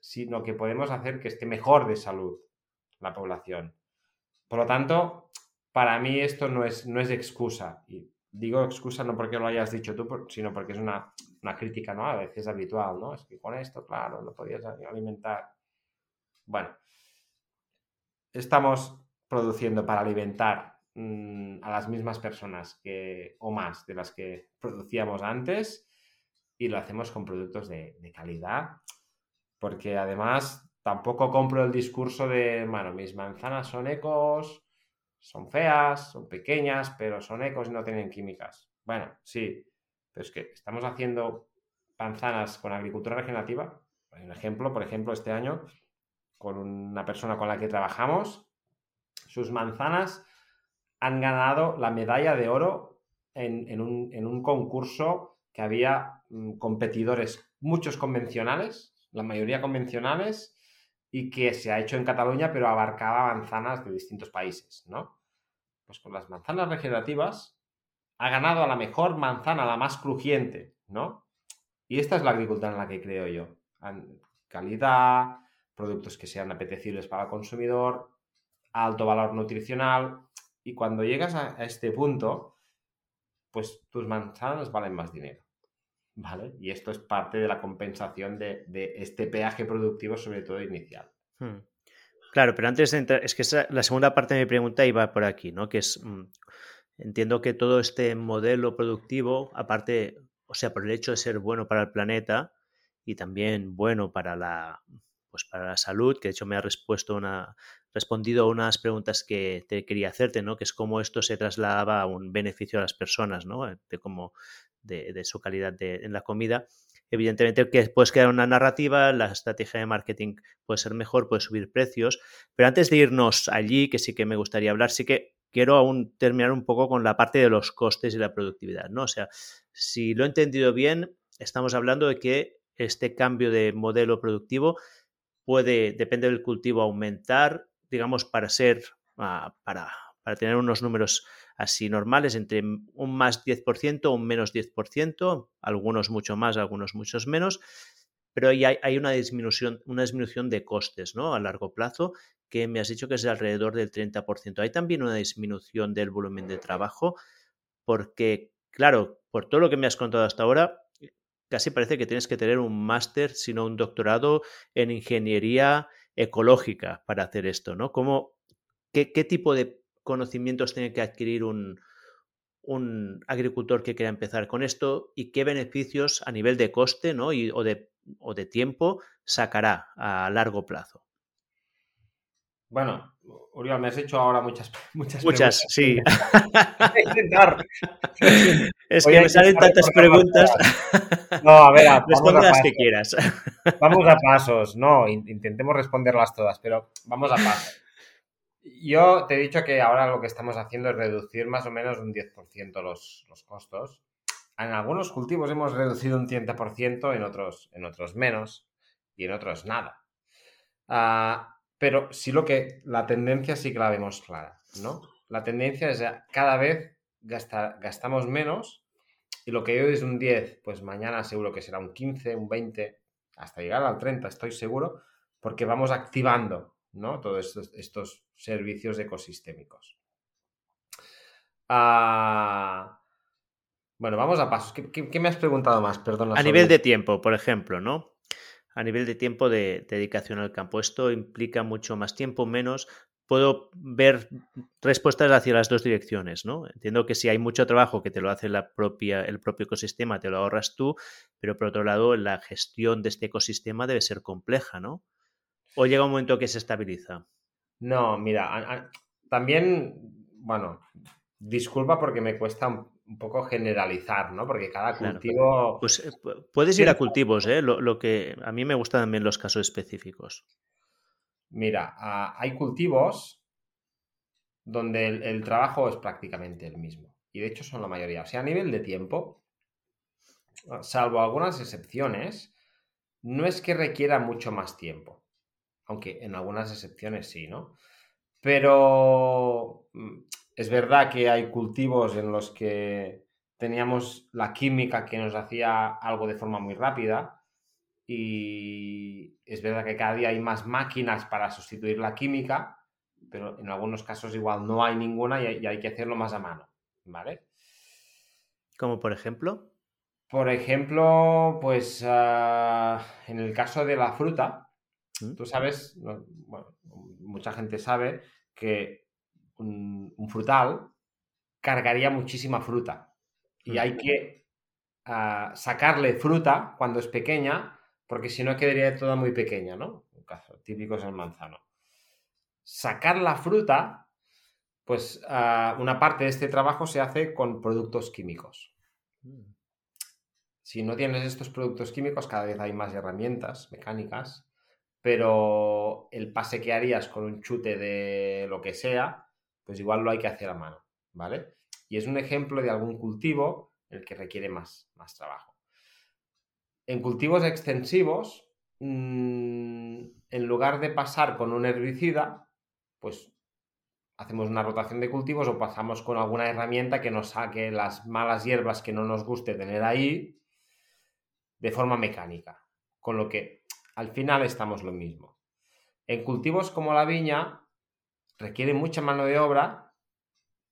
sino que podemos hacer que esté mejor de salud la población. Por lo tanto, para mí esto no es, no es excusa. Y digo excusa no porque lo hayas dicho tú, sino porque es una, crítica, ¿no? A veces habitual, ¿no? Es que con esto, claro, no podías alimentar. Bueno, estamos produciendo para alimentar mm, a las mismas personas que, o más de las que producíamos antes y lo hacemos con productos de calidad, porque además tampoco compro el discurso de, bueno, mis manzanas son ecos, son feas, son pequeñas, pero son ecos y no tienen químicas. Bueno, sí, pero es que estamos haciendo manzanas con agricultura regenerativa. Un ejemplo, por ejemplo, este año, con una persona con la que trabajamos, sus manzanas han ganado la medalla de oro en, un, en un, concurso que había mm, competidores, muchos convencionales, la mayoría convencionales, y que se ha hecho en Cataluña, pero abarcaba manzanas de distintos países, ¿no? Pues con las manzanas regenerativas ha ganado a la mejor manzana, la más crujiente, ¿no? Y esta es la agricultura en la que creo yo. Calidad, productos que sean apetecibles para el consumidor, alto valor nutricional. Y cuando llegas a, este punto, pues tus manzanas valen más dinero. ¿Vale? Y esto es parte de la compensación de, este peaje productivo, sobre todo inicial. Hmm. Claro, pero antes de entrar, es que la segunda parte de mi pregunta iba por aquí, ¿no? Que es, mm, entiendo que todo este modelo productivo, aparte, o sea, por el hecho de ser bueno para el planeta y también bueno para la, pues para la salud, que de hecho me ha respuesto una, respondido a unas preguntas que te quería hacerte, ¿no? Que es cómo esto se trasladaba a un beneficio a las personas, ¿no? De cómo de, su calidad en la comida. Evidentemente que puedes crear una narrativa, la estrategia de marketing puede ser mejor, puede subir precios, pero antes de irnos allí, que sí que me gustaría hablar, sí que quiero aún terminar un poco con la parte de los costes y la productividad, ¿no? O sea, si lo he entendido bien, estamos hablando de que este cambio de modelo productivo puede, depende del cultivo, aumentar, digamos, para ser, ah, para, para tener unos números así normales, entre un más 10% o un menos 10%, algunos mucho más, algunos muchos menos, pero hay, hay una, disminución, una disminución de costes ¿no? a largo plazo que me has dicho que es de alrededor del 30%. Hay también una disminución del volumen de trabajo porque, claro, por todo lo que me has contado hasta ahora, casi parece que tienes que tener un máster, sino un doctorado en ingeniería ecológica para hacer esto, ¿no? ¿Cómo, qué, ¿Qué tipo de conocimientos tiene que adquirir un, agricultor que quiera empezar con esto y qué beneficios a nivel de coste ¿no? y, o, de, o de tiempo sacará a largo plazo. Bueno, Uriol, me has hecho ahora muchas Muchas, muchas sí. es que me salen tantas preguntas. No, a ver, responde las que quieras. Vamos a pasos, no, intentemos responderlas todas, pero vamos a pasos. Yo te he dicho que ahora lo que estamos haciendo es reducir más o menos un 10% los, los costos. en algunos cultivos hemos reducido un 30%, en otros, en otros menos y en otros nada. Ah, pero sí lo que la tendencia sí que la vemos clara, ¿no? La tendencia es cada vez gastamos menos y lo que hoy es un 10, pues mañana seguro que será un 15, un 20, hasta llegar al 30, estoy seguro, porque vamos activando ¿no? todos estos, servicios ecosistémicos. Ah, bueno, vamos a pasos. ¿Qué, me has preguntado más? Perdón. A nivel de tiempo, por ejemplo, ¿no? A nivel de tiempo de dedicación al campo. Esto implica mucho más tiempo, menos, puedo ver respuestas hacia las dos direcciones, ¿no? Entiendo que si hay mucho trabajo que te lo hace la propia, el propio ecosistema, te lo ahorras tú, pero por otro lado, la gestión de este ecosistema debe ser compleja, ¿no? ¿O llega un momento que se estabiliza? No, mira, también, bueno, disculpa porque me cuesta un, poco generalizar, ¿no? Porque cada cultivo... Pues eh, puedes ir a cultivos, ¿eh? lo, que a mí me gustan también los casos específicos. Mira, hay cultivos donde el, trabajo es prácticamente el mismo. Y de hecho son la mayoría. O sea, a nivel de tiempo, salvo algunas excepciones, no es que requiera mucho más tiempo. Aunque en algunas excepciones sí, ¿no? Pero mm, es verdad que hay cultivos en los que teníamos la química que nos hacía algo de forma muy rápida y es verdad que cada día hay más máquinas para sustituir la química, pero en algunos casos igual no hay ninguna y hay, que hacerlo más a mano, ¿vale? Como por ejemplo. Por ejemplo, pues ah, en el caso de la fruta, ¿Mm? tú sabes, bueno, mucha gente sabe que un, frutal cargaría muchísima fruta y hay que ah, sacarle fruta cuando es pequeña porque si no quedaría toda muy pequeña, ¿no? Un caso típico es el manzano. Sacar la fruta, pues ah, una parte de este trabajo se hace con productos químicos. Mm. Si no tienes estos productos químicos, cada vez hay más herramientas mecánicas, pero el pase que harías con un chute de lo que sea, pues igual lo hay que hacer a mano, ¿vale? Y es un ejemplo de algún cultivo el que requiere más, más trabajo. En cultivos extensivos, mm, en lugar de pasar con un herbicida, pues hacemos una rotación de cultivos o pasamos con alguna herramienta que nos saque las malas hierbas que no nos guste tener ahí de forma mecánica. Con lo que al final estamos lo mismo. En cultivos como la viña requiere mucha mano de obra,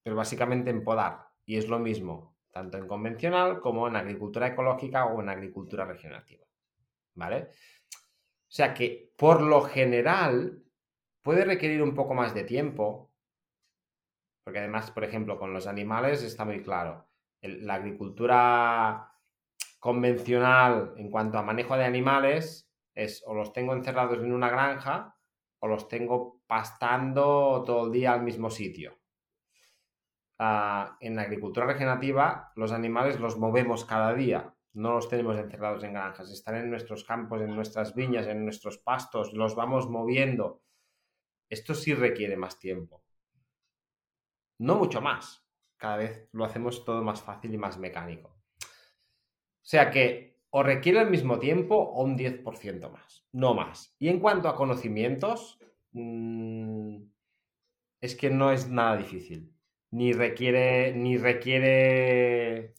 pero básicamente en podar. Y es lo mismo tanto en convencional como en agricultura ecológica o en agricultura regenerativa. ¿Vale? O sea que por lo general puede requerir un poco más de tiempo, porque además, por ejemplo, con los animales está muy claro. la agricultura convencional en cuanto a manejo de animales es o los tengo encerrados en una granja o los tengo pastando todo el día al mismo sitio. Ah, en la agricultura regenerativa los animales los movemos cada día, no los tenemos encerrados en granjas, están en nuestros campos, en nuestras viñas, en nuestros pastos, los vamos moviendo. Esto sí requiere más tiempo. No mucho más. Cada vez lo hacemos todo más fácil y más mecánico. O sea que o requiere el mismo tiempo o un 10% más, no más. Y en cuanto a conocimientos, mm, es que no es nada difícil ni requiere, ni requiere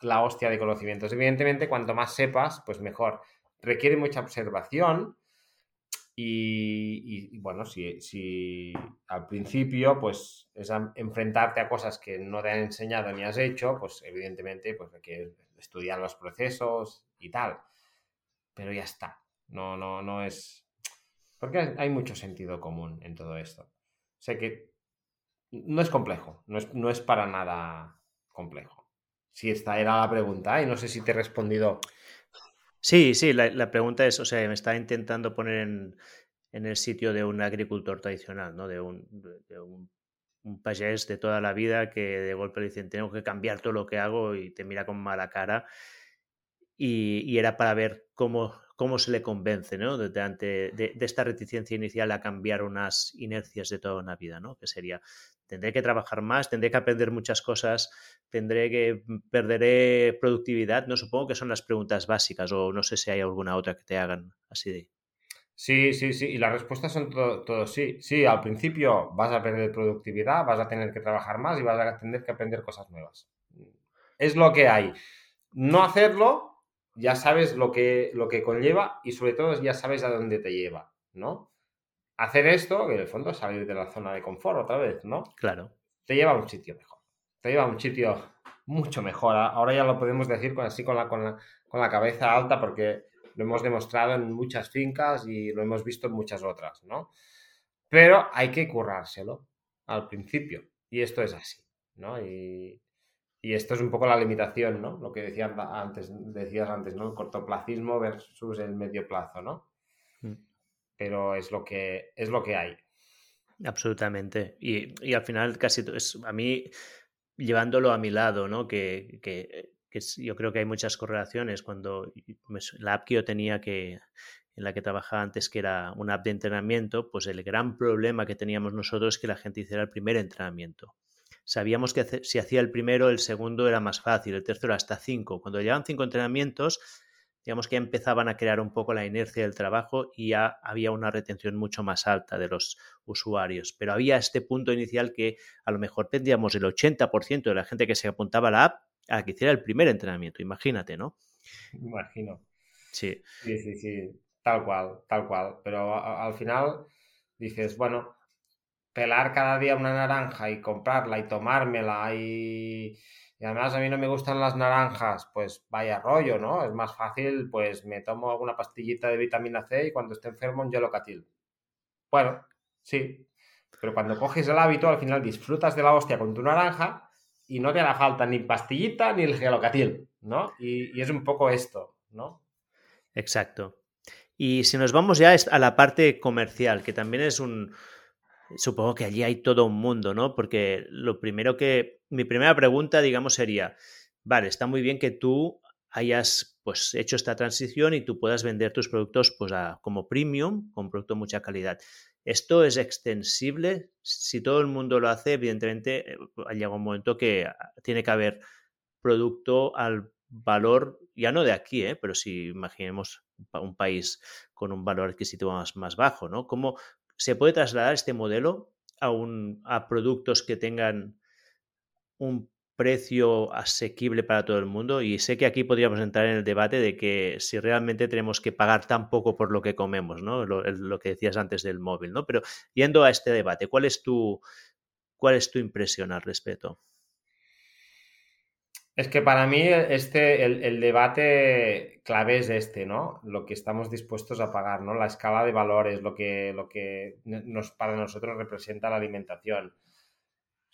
la hostia de conocimientos. Evidentemente, cuanto más sepas, pues mejor. Requiere mucha observación y, bueno, si, si, al principio, pues es enfrentarte a cosas que no te han enseñado ni has hecho, pues evidentemente, pues requiere estudiar los procesos y tal. Pero ya está. No, no, no es... Porque hay mucho sentido común en todo esto. O sea que no es complejo, no es, para nada complejo. Si esta era la pregunta, y no sé si te he respondido. Sí, sí, la, pregunta es, o sea, me está intentando poner en, el sitio de un agricultor tradicional, ¿no? De un, de un, payés de toda la vida que de golpe le dicen, tengo que cambiar todo lo que hago y te mira con mala cara. Y, era para ver cómo cómo se le convence, ¿no? De, de, esta reticencia inicial a cambiar unas inercias de toda una vida, ¿no? Que sería tendré que trabajar más, tendré que aprender muchas cosas, tendré que mm, perderé productividad. No supongo que son las preguntas básicas o no sé si hay alguna otra que te hagan así de. Sí, sí, sí. Y las respuestas son todo, sí. Sí, al principio vas a perder productividad, vas a tener que trabajar más y vas a tener que aprender cosas nuevas. Es lo que hay. No hacerlo, ya sabes lo que, lo que conlleva y sobre todo ya sabes a dónde te lleva, ¿no? Hacer esto, que en el fondo es salir de la zona de confort otra vez, ¿no? Claro. Te lleva a un sitio mejor. Te lleva a un sitio mucho mejor. Ahora ya lo podemos decir con, así con la, con la, con la cabeza alta porque lo hemos demostrado en muchas fincas y lo hemos visto en muchas otras, ¿no? Pero hay que currárselo al principio y esto es así, ¿no? Y, esto es un poco la limitación, ¿no? Lo que decías antes, decías antes, ¿no? El cortoplacismo versus el medio plazo, ¿no? Mm. Pero es lo que, es lo que hay. Absolutamente. Y, al final casi es a mí llevándolo a mi lado, ¿no? Que, que yo creo que hay muchas correlaciones. Cuando la app que yo tenía que en la que trabajaba antes, que era una app de entrenamiento, pues el gran problema que teníamos nosotros es que la gente hiciera el primer entrenamiento. Sabíamos que si hacía el primero, el segundo era más fácil, el tercero hasta cinco. Cuando llegaban cinco entrenamientos, digamos que ya empezaban a crear un poco la inercia del trabajo y ya había una retención mucho más alta de los usuarios. Pero había este punto inicial que a lo mejor tendríamos el 80% de la gente que se apuntaba a la app a que hiciera el primer entrenamiento, imagínate, ¿no? Imagino. Sí. Sí, sí, sí, tal cual, tal cual. Pero al final dices, bueno, pelar cada día una naranja y comprarla y tomármela y, además a mí no me gustan las naranjas, pues vaya rollo, ¿no? Es más fácil, pues me tomo alguna pastillita de vitamina C y cuando esté enfermo un gelocatil. Bueno, sí, pero cuando coges el hábito al final disfrutas de la hostia con tu naranja y no te hará falta ni pastillita ni el gelocatil, ¿no? Y, es un poco esto, ¿no? Exacto. Y si nos vamos ya a la parte comercial, que también es un... Supongo que allí hay todo un mundo, ¿no? Porque lo primero que... Mi primera pregunta, digamos, sería, vale, está muy bien que tú hayas pues hecho esta transición y tú puedas vender tus productos pues como premium, con producto de mucha calidad. Esto es extensible. Si todo el mundo lo hace, evidentemente eh, llega un momento que ah, tiene que haber producto al valor, ya no de aquí, ¿eh? pero si imaginemos un país con un valor adquisitivo más, más bajo, ¿no? ¿Cómo se puede trasladar este modelo a, un, a productos que tengan un precio asequible para todo el mundo y sé que aquí podríamos entrar en el debate de que si realmente tenemos que pagar tan poco por lo que comemos, ¿no? Lo, que decías antes del móvil, ¿no? Pero yendo a este debate, ¿cuál es tu, cuál es tu impresión al respecto? Es que para mí este, el, debate clave es este, ¿no? Lo que estamos dispuestos a pagar, ¿no? La escala de valores, lo que, lo que nos, para nosotros representa la alimentación.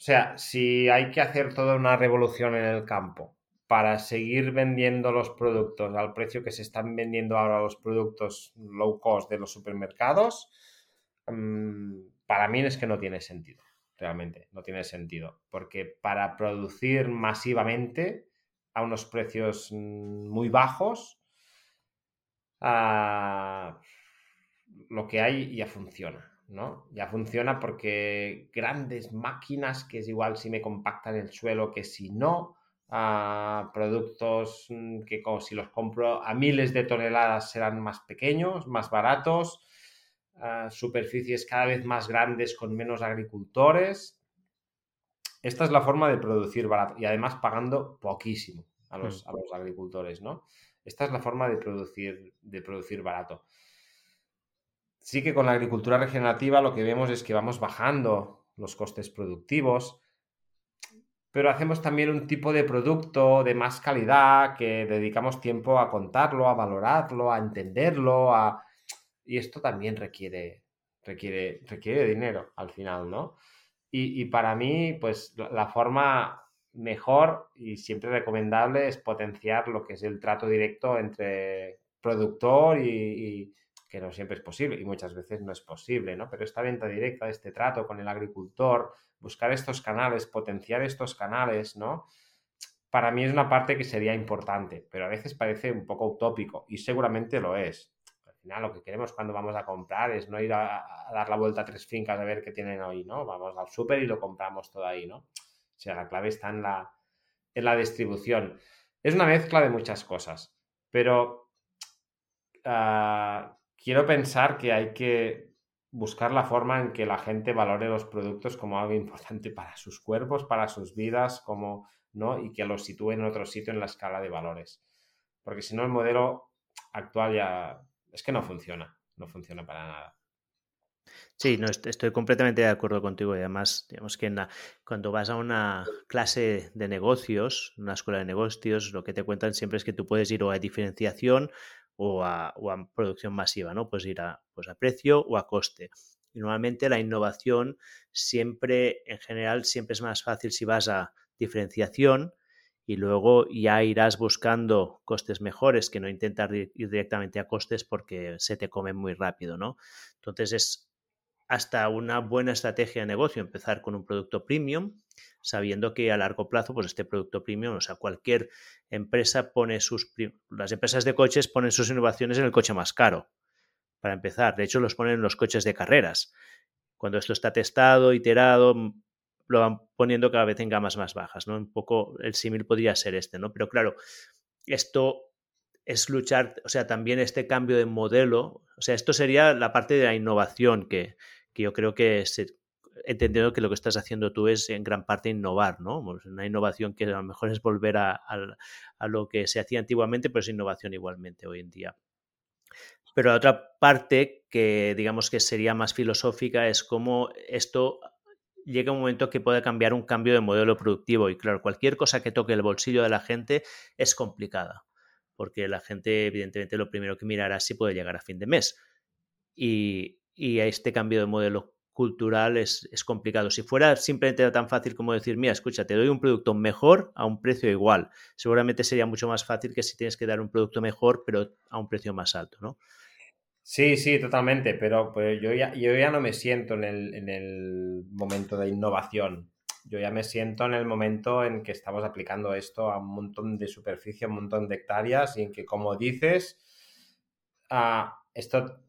O sea, si hay que hacer toda una revolución en el campo para seguir vendiendo los productos al precio que se están vendiendo ahora los productos low cost de los supermercados, mm, para mí es que no tiene sentido, realmente, no tiene sentido. Porque para producir masivamente a unos precios mm, muy bajos, ah, lo que hay ya funciona. ¿no? Ya funciona porque grandes máquinas, que es igual si me compactan el suelo que si no, productos mm, que como si los compro a miles de toneladas serán más pequeños, más baratos, superficies cada vez más grandes con menos agricultores. Esta es la forma de producir barato y además pagando poquísimo a los, mm. a los agricultores, ¿no? Esta es la forma de producir, de producir barato sí que con la agricultura regenerativa lo que vemos es que vamos bajando los costes productivos, pero hacemos también un tipo de producto de más calidad que dedicamos tiempo a contarlo, a valorarlo, a entenderlo, a... y esto también requiere, requiere, requiere dinero al final, ¿no? Y, para mí, pues la forma mejor y siempre recomendable es potenciar lo que es el trato directo entre productor y que no siempre es posible y muchas veces no es posible, ¿no? Pero esta venta directa, este trato con el agricultor, buscar estos canales, potenciar estos canales, ¿no? Para mí es una parte que sería importante, pero a veces parece un poco utópico y seguramente lo es. Final lo que queremos cuando vamos a comprar es no ir a, dar la vuelta a tres fincas a ver qué tienen hoy, ¿no? Vamos al súper y lo compramos todo ahí, ¿no? O sea, la clave está en la, en la distribución. Es una mezcla de muchas cosas, pero ah, quiero pensar que hay que buscar la forma en que la gente valore los productos como algo importante para sus cuerpos, para sus vidas, como, ¿no? Y que los sitúen en otro sitio en la escala de valores. Porque si no, el modelo actual ya es que no funciona, no funciona para nada. Sí, no, estoy completamente de acuerdo contigo y además, digamos que cuando vas a una clase de negocios, una escuela de negocios, lo que te cuentan siempre es que tú puedes ir o a diferenciación o a, producción masiva, ¿no? Puedes ir a, pues a precio o a coste. Y normalmente la innovación siempre, en general, siempre es más fácil si vas a diferenciación y luego ya irás buscando costes mejores que no intentar ir directamente a costes porque se te comen muy rápido, ¿no? Entonces es hasta una buena estrategia de negocio empezar con un producto premium, sabiendo que a largo plazo, pues este producto premium, o sea, cualquier empresa pone sus, las empresas de coches ponen sus innovaciones en el coche más caro, para empezar. De hecho, los ponen en los coches de carreras. Cuando esto está testado, iterado, lo van poniendo cada vez en gamas más bajas, ¿no? Un poco el símil podría ser este, ¿no? Pero claro, esto es luchar, o sea, también este cambio de modelo, o sea, esto sería la parte de la innovación que, que yo creo que entendiendo que lo que estás haciendo tú es en gran parte innovar, ¿no? Una innovación que a lo mejor es volver a, a lo que se hacía antiguamente, pero es innovación igualmente hoy en día. Pero la otra parte que digamos que sería más filosófica es cómo esto llega un momento que puede cambiar un cambio de modelo productivo y claro, cualquier cosa que toque el bolsillo de la gente es complicada, porque la gente evidentemente lo primero que mirará es si puede llegar a fin de mes. Y, y este cambio de modelo cultural es, es, complicado. Si fuera simplemente tan fácil como decir, mira, escucha, te doy un producto mejor a un precio igual, seguramente sería mucho más fácil que si tienes que dar un producto mejor, pero a un precio más alto, ¿no? Sí, sí, totalmente, pero pues, yo, ya, yo ya no me siento en el, en el momento de innovación. Yo ya me siento en el momento en que estamos aplicando esto a un montón de superficie, a un montón de hectáreas y en que, como dices, uh, esto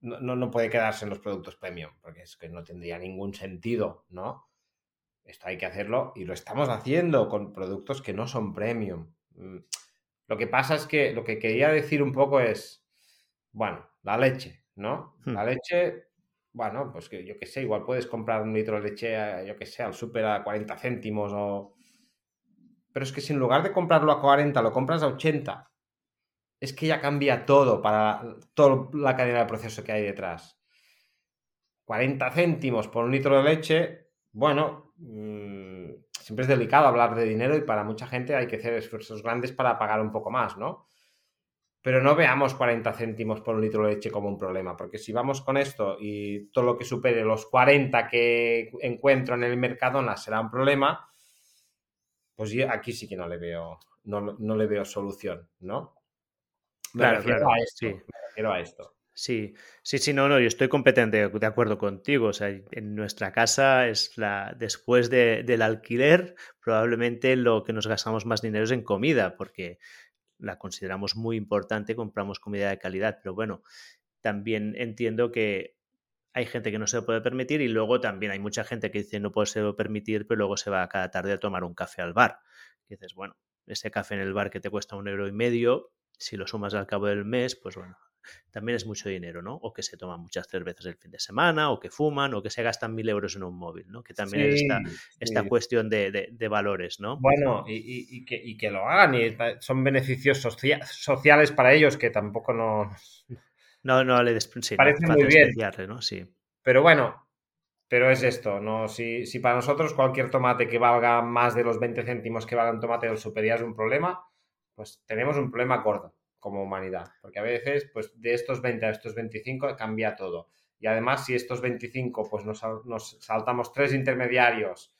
no, no, puede quedarse en los productos premium, porque es que no tendría ningún sentido, ¿no? Esto hay que hacerlo y lo estamos haciendo con productos que no son premium. Mm, lo que pasa es que lo que quería decir un poco es, bueno, la leche, ¿no? Hmm. La leche, bueno, pues que yo qué sé, igual puedes comprar un litro de leche, yo que sé, al súper a 40 céntimos o... Pero es que si en lugar de comprarlo a 40 lo compras a 80, es que ya cambia todo para toda la cadena de proceso que hay detrás. 40 céntimos por un litro de leche, bueno, mm, siempre es delicado hablar de dinero y para mucha gente hay que hacer esfuerzos grandes para pagar un poco más, ¿no? Pero no veamos 40 céntimos por un litro de leche como un problema, porque si vamos con esto y todo lo que supere los 40 que encuentro en el Mercadona será un problema, pues yo aquí sí que no le veo, no, no le veo solución, ¿no? claro, claro, a esto, sí. a esto. Sí, sí, sí, no, no, yo estoy completamente de acuerdo contigo. O sea, en nuestra casa es la, después del alquiler, probablemente lo que nos gastamos más dinero es en comida, porque la consideramos muy importante, compramos comida de calidad, pero bueno, también entiendo que hay gente que no se lo puede permitir y luego también hay mucha gente que dice no puede se permitir, pero luego se va cada tarde a tomar un café al bar. Dices, bueno, ese café en el bar que te cuesta un euro y medio, si lo sumas al cabo del mes, pues bueno, también es mucho dinero, ¿no? O que se toman muchas cervezas el fin de semana, o que fuman, o que se gastan mil euros en un móvil, ¿no? Que también es esta, cuestión de, valores, ¿no? Bueno, y, que, lo hagan, y son beneficios sociales para ellos que tampoco no... No, no le sí, Parece muy bien. ¿no? Sí. Pero bueno, pero es esto, ¿no? Si, si, para nosotros cualquier tomate que valga más de los 20 céntimos que valga un tomate del super es un problema, pues tenemos un problema gordo como humanidad, porque a veces, pues de estos 20 a estos 25 cambia todo. Y además, si estos 25, pues nos, saltamos tres intermediarios,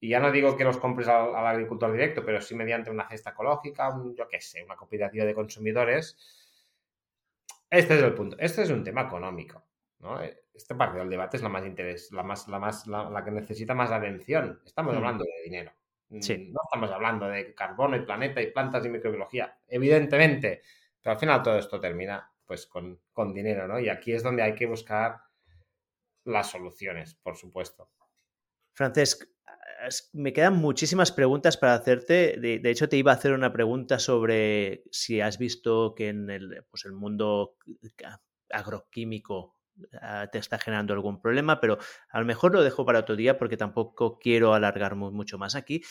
y ya no digo que los compres al, agricultor directo, pero sí mediante una cesta ecológica, yo qué sé, una cooperativa de consumidores. Este es el punto. Este es un tema económico. ¿no? Esta parte del debate es la más interés, la más, la más, la, que necesita más atención. Estamos mm. hablando de dinero. Sí. No estamos hablando de carbono y planeta y plantas y microbiología, evidentemente, pero al final todo esto termina pues con, con dinero, ¿no? Y aquí es donde hay que buscar las soluciones, por supuesto. Francesc, me quedan muchísimas preguntas para hacerte. De, hecho, te iba a hacer una pregunta sobre si has visto que en el, pues el mundo agroquímico ah, te está generando algún problema, pero a lo mejor lo dejo para otro día porque tampoco quiero alargar mucho más aquí.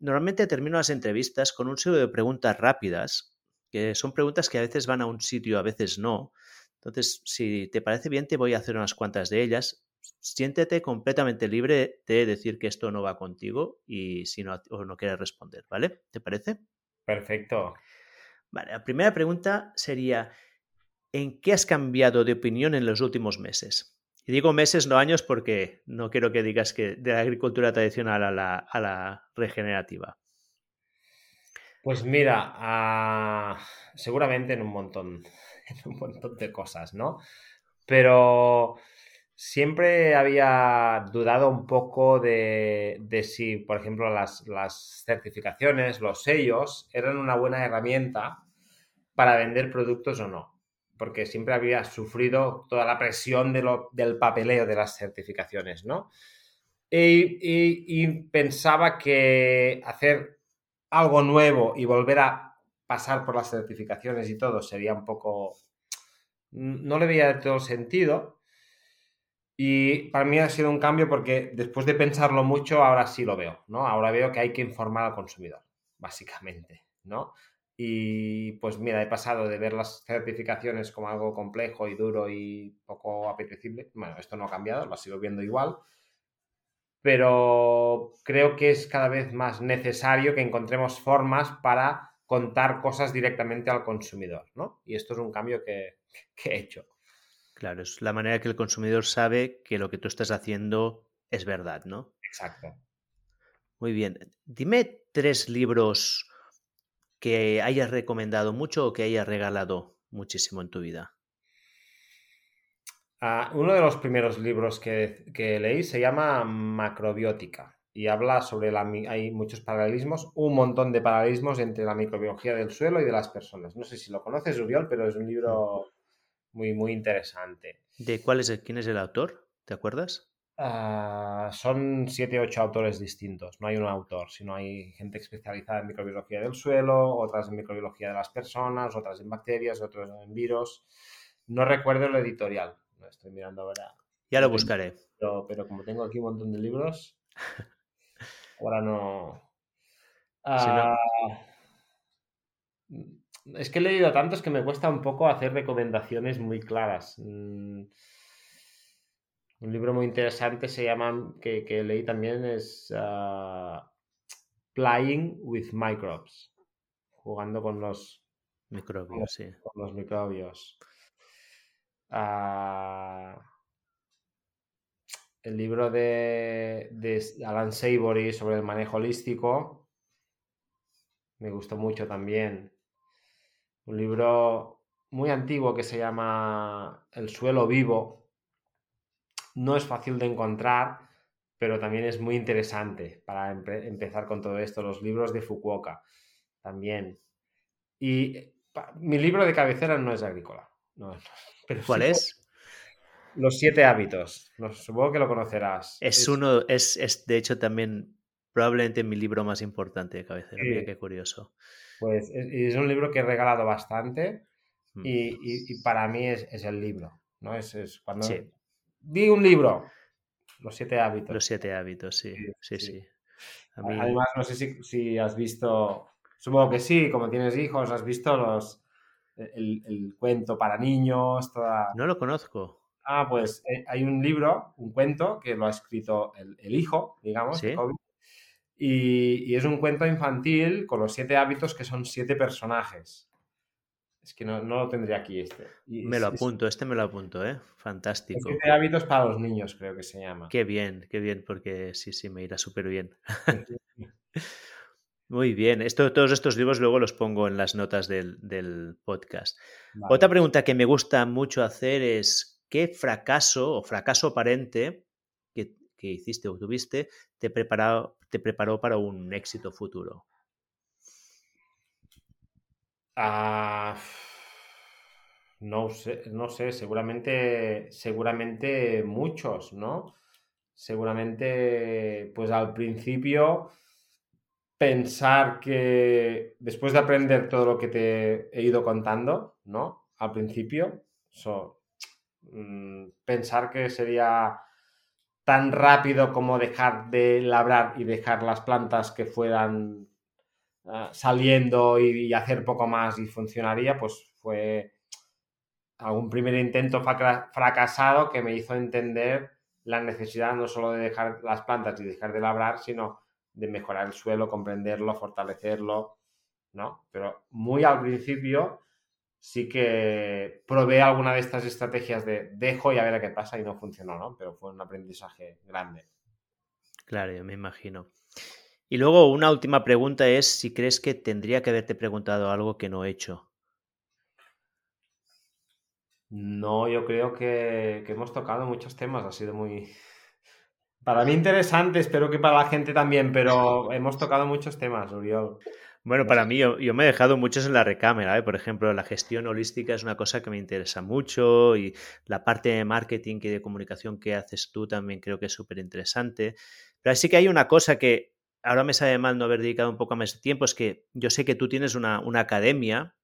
Normalmente termino las entrevistas con un serie de preguntas rápidas, que son preguntas que a veces van a un sitio, a veces no. Entonces, si te parece bien, te voy a hacer unas cuantas de ellas siéntete completamente libre de decir que esto no va contigo y si no, o no quieres responder, ¿vale? ¿Te parece? Perfecto. Vale, la primera pregunta sería, ¿en qué has cambiado de opinión en los últimos meses? Y digo meses, no años, porque no quiero que digas que de la agricultura tradicional a la, a la regenerativa. Pues mira, ah, seguramente en un montón, en un montón de cosas, ¿no? Pero Siempre había dudado un poco de, si, por ejemplo, las, certificaciones, los sellos, eran una buena herramienta para vender productos o no. Porque siempre había sufrido toda la presión del papeleo de las certificaciones, ¿no? y pensaba que hacer algo nuevo y volver a pasar por las certificaciones y todo sería un poco... No le veía de todo sentido y para mí ha sido un cambio porque después de pensarlo mucho, ahora sí lo veo, ¿no? Ahora veo que hay que informar al consumidor, básicamente, ¿no? Y pues mira, he pasado de ver las certificaciones como algo complejo y duro y poco apetecible. Bueno, esto no ha cambiado, lo sigo viendo igual. Pero creo que es cada vez más necesario que encontremos formas para contar cosas directamente al consumidor, ¿no? Y esto es un cambio que, que he hecho. Claro, es la manera que el consumidor sabe que lo que tú estás haciendo es verdad, ¿no? Exacto. Muy bien. Dime tres libros que hayas recomendado mucho o que hayas regalado muchísimo en tu vida. Ah, uno de los primeros libros que, leí se llama Macrobiótica y habla sobre la... Hay muchos paralelismos, un montón de paralelismos entre la microbiología del suelo y de las personas. No sé si lo conoces, Uriol, pero es un libro muy, muy interesante. ¿De cuál es quién es el autor? ¿Te acuerdas? Ah, son siete o ocho autores distintos. No hay un autor, sino hay gente especializada en microbiología del suelo, otras en microbiología de las personas, otras en bacterias, otros en virus. No recuerdo el editorial. Estoy mirando ahora. Ya lo buscaré. Pero, como tengo aquí un montón de libros, ahora no. Ah, es que he leído tantos que me cuesta un poco hacer recomendaciones muy claras. Mm, un libro muy interesante se llama, que, leí también, es ah, Playing with Microbes, jugando con los microbios. sí. Con los microbios. El libro de, de Alan Savory sobre el manejo holístico me gustó mucho también un libro muy antiguo que se llama El suelo vivo. No es fácil de encontrar, pero también es muy interesante para empezar con todo esto. Los libros de Fukuoka también. Y mi libro de cabecera no es agrícola. ¿Cuál es? Los siete hábitos. supongo que lo conocerás. Es, uno, es, es, de hecho también probablemente mi libro más importante de cabecera. Mira qué curioso. Pues es, un libro que he regalado bastante mm. y, para mí es, el libro, ¿no? Es, cuando di un libro, los siete hábitos. Los siete hábitos, sí, sí, sí. Además, no sé si, has visto, supongo que sí, como tienes hijos, has visto los el, cuento para niños, toda... No lo conozco. Ah, pues eh, hay un libro, un cuento que lo ha escrito el, hijo, digamos, ¿Sí? Y, es un cuento infantil con los siete hábitos que son siete personajes. Es que no, lo tendría aquí este. me lo apunto, este me lo apunto, ¿eh? Fantástico. Siete hábitos para los niños, creo que se llama. Qué bien, qué bien, porque sí, sí, me irá súper bien. Muy bien, Esto, todos estos libros luego los pongo en las notas del, podcast. Otra pregunta que me gusta mucho hacer es, ¿qué fracaso o fracaso aparente que, que hiciste o tuviste te, preparó, te preparó para un éxito futuro? Ah, No sé, no sé, seguramente, seguramente muchos, ¿no? Seguramente, pues al principio pensar que después de aprender todo lo que te he ido contando, ¿no? Al principio, mm, pensar que sería tan rápido como dejar de labrar y dejar las plantas que fueran ah, saliendo y, hacer poco más y funcionaría, pues fue algún primer intento fracasado que me hizo entender la necesidad no solo de dejar las plantas y dejar de labrar, sino de mejorar el suelo, comprenderlo, fortalecerlo, ¿no? Pero muy al principio sí que probé alguna de estas estrategias de dejo y a ver a qué pasa y no funcionó, ¿no? Pero fue un aprendizaje grande. Claro, yo me imagino. Y luego una última pregunta es si crees que tendría que haberte preguntado algo que no he hecho. No, yo creo que, que hemos tocado muchos temas, ha sido muy, para mí interesante, espero que para la gente también, pero hemos tocado muchos temas, Uriol. Bueno, para mí yo, me he dejado muchos en la recámara, ¿eh? por ejemplo, la gestión holística es una cosa que me interesa mucho y la parte de marketing y de comunicación que haces tú también creo que es súper interesante. Pero sí que hay una cosa que ahora me sabe mal no haber dedicado un poco más de tiempo, es que yo sé que tú tienes una, una academia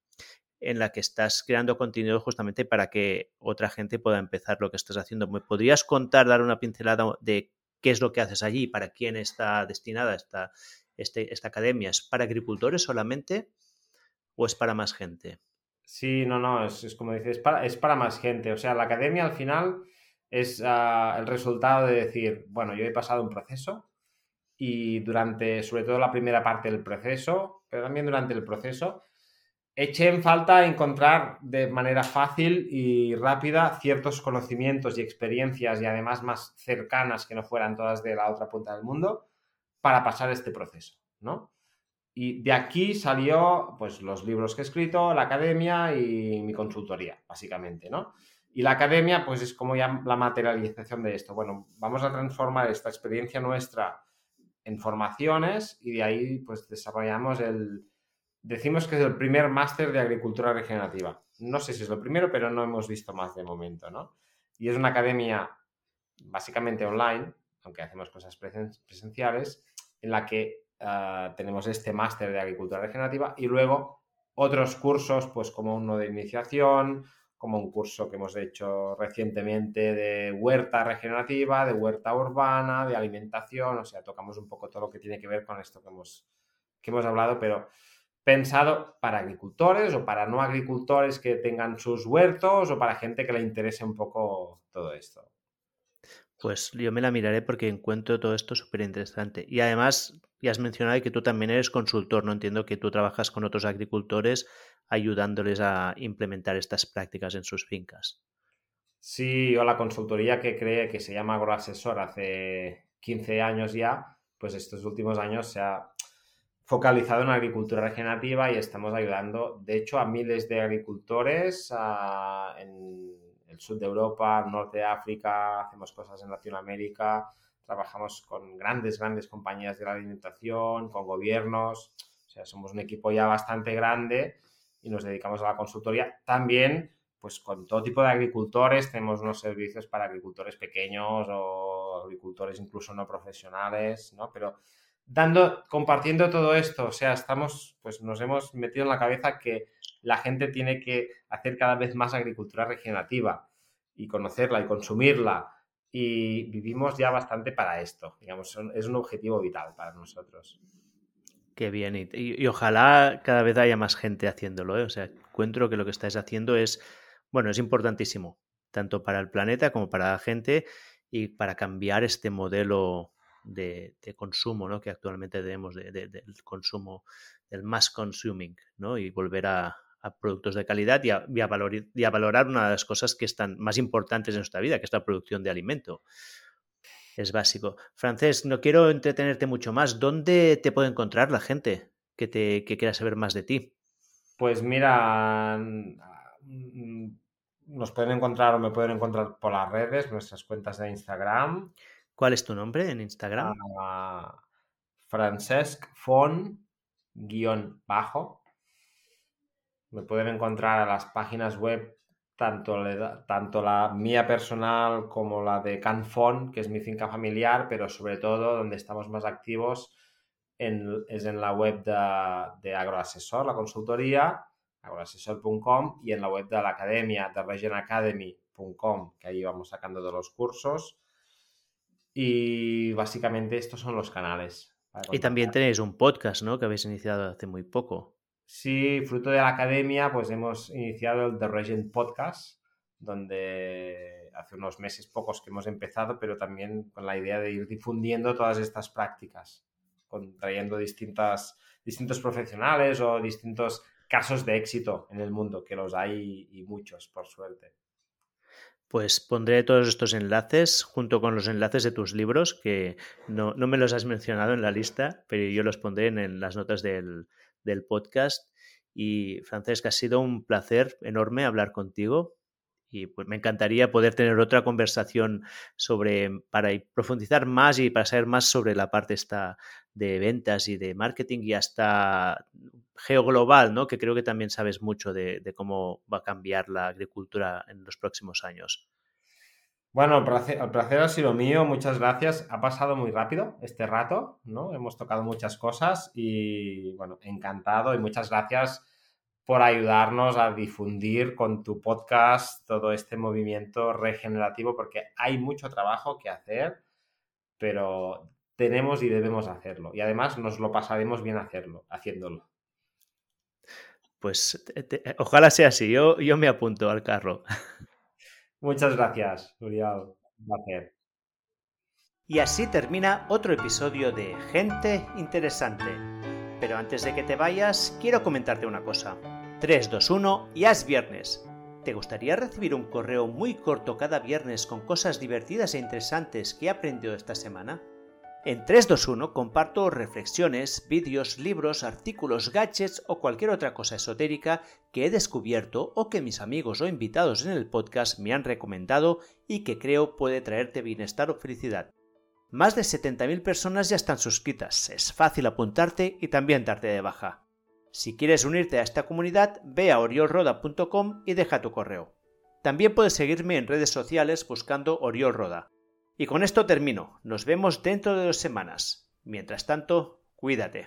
en la que estás creando contenido justamente para que otra gente pueda empezar lo que estás haciendo. ¿Me podrías contar, dar una pincelada de qué es lo que haces allí, para quién está destinada esta, este, academia. ¿Es para agricultores solamente o es para más gente? Sí, no, no, es, como dices, es para, es para, más gente. O sea, la academia al final es ah, el resultado de decir, bueno, yo he pasado un proceso y durante, sobre todo la primera parte del proceso, pero también durante el proceso, eché en falta encontrar de manera fácil y rápida ciertos conocimientos y experiencias y además más cercanas que no fueran todas de la otra punta del mundo para pasar este proceso, ¿no? Y de aquí salió pues los libros que he escrito, la academia y mi consultoría, básicamente, ¿no? Y la academia pues es como ya la materialización de esto. Bueno, vamos a transformar esta experiencia nuestra en formaciones y de ahí pues desarrollamos el, decimos que es el primer máster de agricultura regenerativa. No sé si es lo primero, pero no hemos visto más de momento, ¿no? Y es una academia básicamente online, aunque hacemos cosas presenciales, en la que ah, tenemos este máster de agricultura regenerativa y luego otros cursos, pues como uno de iniciación, como un curso que hemos hecho recientemente de huerta regenerativa, de huerta urbana, de alimentación, o sea, tocamos un poco todo lo que tiene que ver con esto que hemos, que hemos hablado, pero pensado para agricultores o para no agricultores que tengan sus huertos o para gente que le interese un poco todo esto. Pues yo me la miraré porque encuentro todo esto súper interesante. Y además, ya has mencionado que tú también eres consultor, ¿no? Entiendo que tú trabajas con otros agricultores ayudándoles a implementar estas prácticas en sus fincas. Sí, yo la consultoría que cree que se llama Agroasesor hace 15 años ya, pues estos últimos años se ha focalizado en agricultura regenerativa y estamos ayudando, de hecho, a miles de agricultores en el sur de Europa, norte de África, hacemos cosas en Latinoamérica, trabajamos con grandes, grandes compañías de la alimentación, con gobiernos, o sea, somos un equipo ya bastante grande y nos dedicamos a la consultoría. También, pues con todo tipo de agricultores, tenemos unos servicios para agricultores pequeños o agricultores incluso no profesionales, ¿no? Pero dando, compartiendo todo esto. O sea, estamos, pues nos hemos metido en la cabeza que la gente tiene que hacer cada vez más agricultura regenerativa y conocerla y consumirla. Y vivimos ya bastante para esto. Digamos, es un objetivo vital para nosotros. Qué bien. Y, ojalá cada vez haya más gente haciéndolo. ¿eh? O sea, encuentro que lo que estáis haciendo es, bueno, es importantísimo, tanto para el planeta como para la gente y para cambiar este modelo de, consumo ¿no? que actualmente tenemos, del consumo, del mass consuming, ¿no? y volver a, productos de calidad y a, valorar una de las cosas que están más importantes en nuestra vida, que es la producción de alimento. Es básico. Francés, no quiero entretenerte mucho más. ¿Dónde te puede encontrar la gente que, te, que quiera saber más de ti? Pues mira, mm, nos pueden encontrar o me pueden encontrar por las redes, nuestras cuentas de Instagram, ¿Cuál es tu nombre en Instagram? Uh, Francesc Fon guion bajo. Me pueden encontrar a las páginas web tanto, tanto la mía personal como la de Canfon, que es mi finca familiar, pero sobre todo donde estamos más activos es en la web de, Agroasesor, la consultoría, agroasesor.com y en la web de la academia, de regionacademy.com, que ahí vamos sacando de los cursos. Y básicamente estos son los canales. Y también tenéis un podcast, ¿no? Que habéis iniciado hace muy poco. Sí, fruto de la academia, pues hemos iniciado el The Regent Podcast, donde hace unos meses pocos que hemos empezado, pero también con la idea de ir difundiendo todas estas prácticas, trayendo distintas, distintos profesionales o distintos casos de éxito en el mundo, que los hay y muchos, por suerte. Pues pondré todos estos enlaces junto con los enlaces de tus libros, que no, me los has mencionado en la lista, pero yo los pondré en, las notas del, del, podcast. Y Francesca, ha sido un placer enorme hablar contigo y pues me encantaría poder tener otra conversación sobre para profundizar más y para saber más sobre la parte esta de ventas y de marketing y hasta geoglobal, ¿no? Que creo que también sabes mucho de, cómo va a cambiar la agricultura en los próximos años. Bueno, el placer, el placer, ha sido mío, muchas gracias. Ha pasado muy rápido este rato, ¿no? Hemos tocado muchas cosas y, bueno, encantado y muchas gracias por ayudarnos a difundir con tu podcast todo este movimiento regenerativo, porque hay mucho trabajo que hacer, pero tenemos y debemos hacerlo. Y además nos lo pasaremos bien hacerlo, haciéndolo. Pues ojalá sea así, yo, yo me apunto al carro. Muchas gracias, Uriel. Un placer. Y así termina otro episodio de Gente Interesante. Pero antes de que te vayas, quiero comentarte una cosa. 321 ya es viernes. ¿Te gustaría recibir un correo muy corto cada viernes con cosas divertidas e interesantes que he aprendido esta semana? En 321 comparto reflexiones, vídeos, libros, artículos, gadgets o cualquier otra cosa esotérica que he descubierto o que mis amigos o invitados en el podcast me han recomendado y que creo puede traerte bienestar o felicidad. Más de 70.000 personas ya están suscritas, es fácil apuntarte y también darte de baja. Si quieres unirte a esta comunidad, ve a oriolroda.com y deja tu correo. También puedes seguirme en redes sociales buscando Oriol Roda. Y con esto termino. Nos vemos dentro de dos semanas. Mientras tanto, cuídate.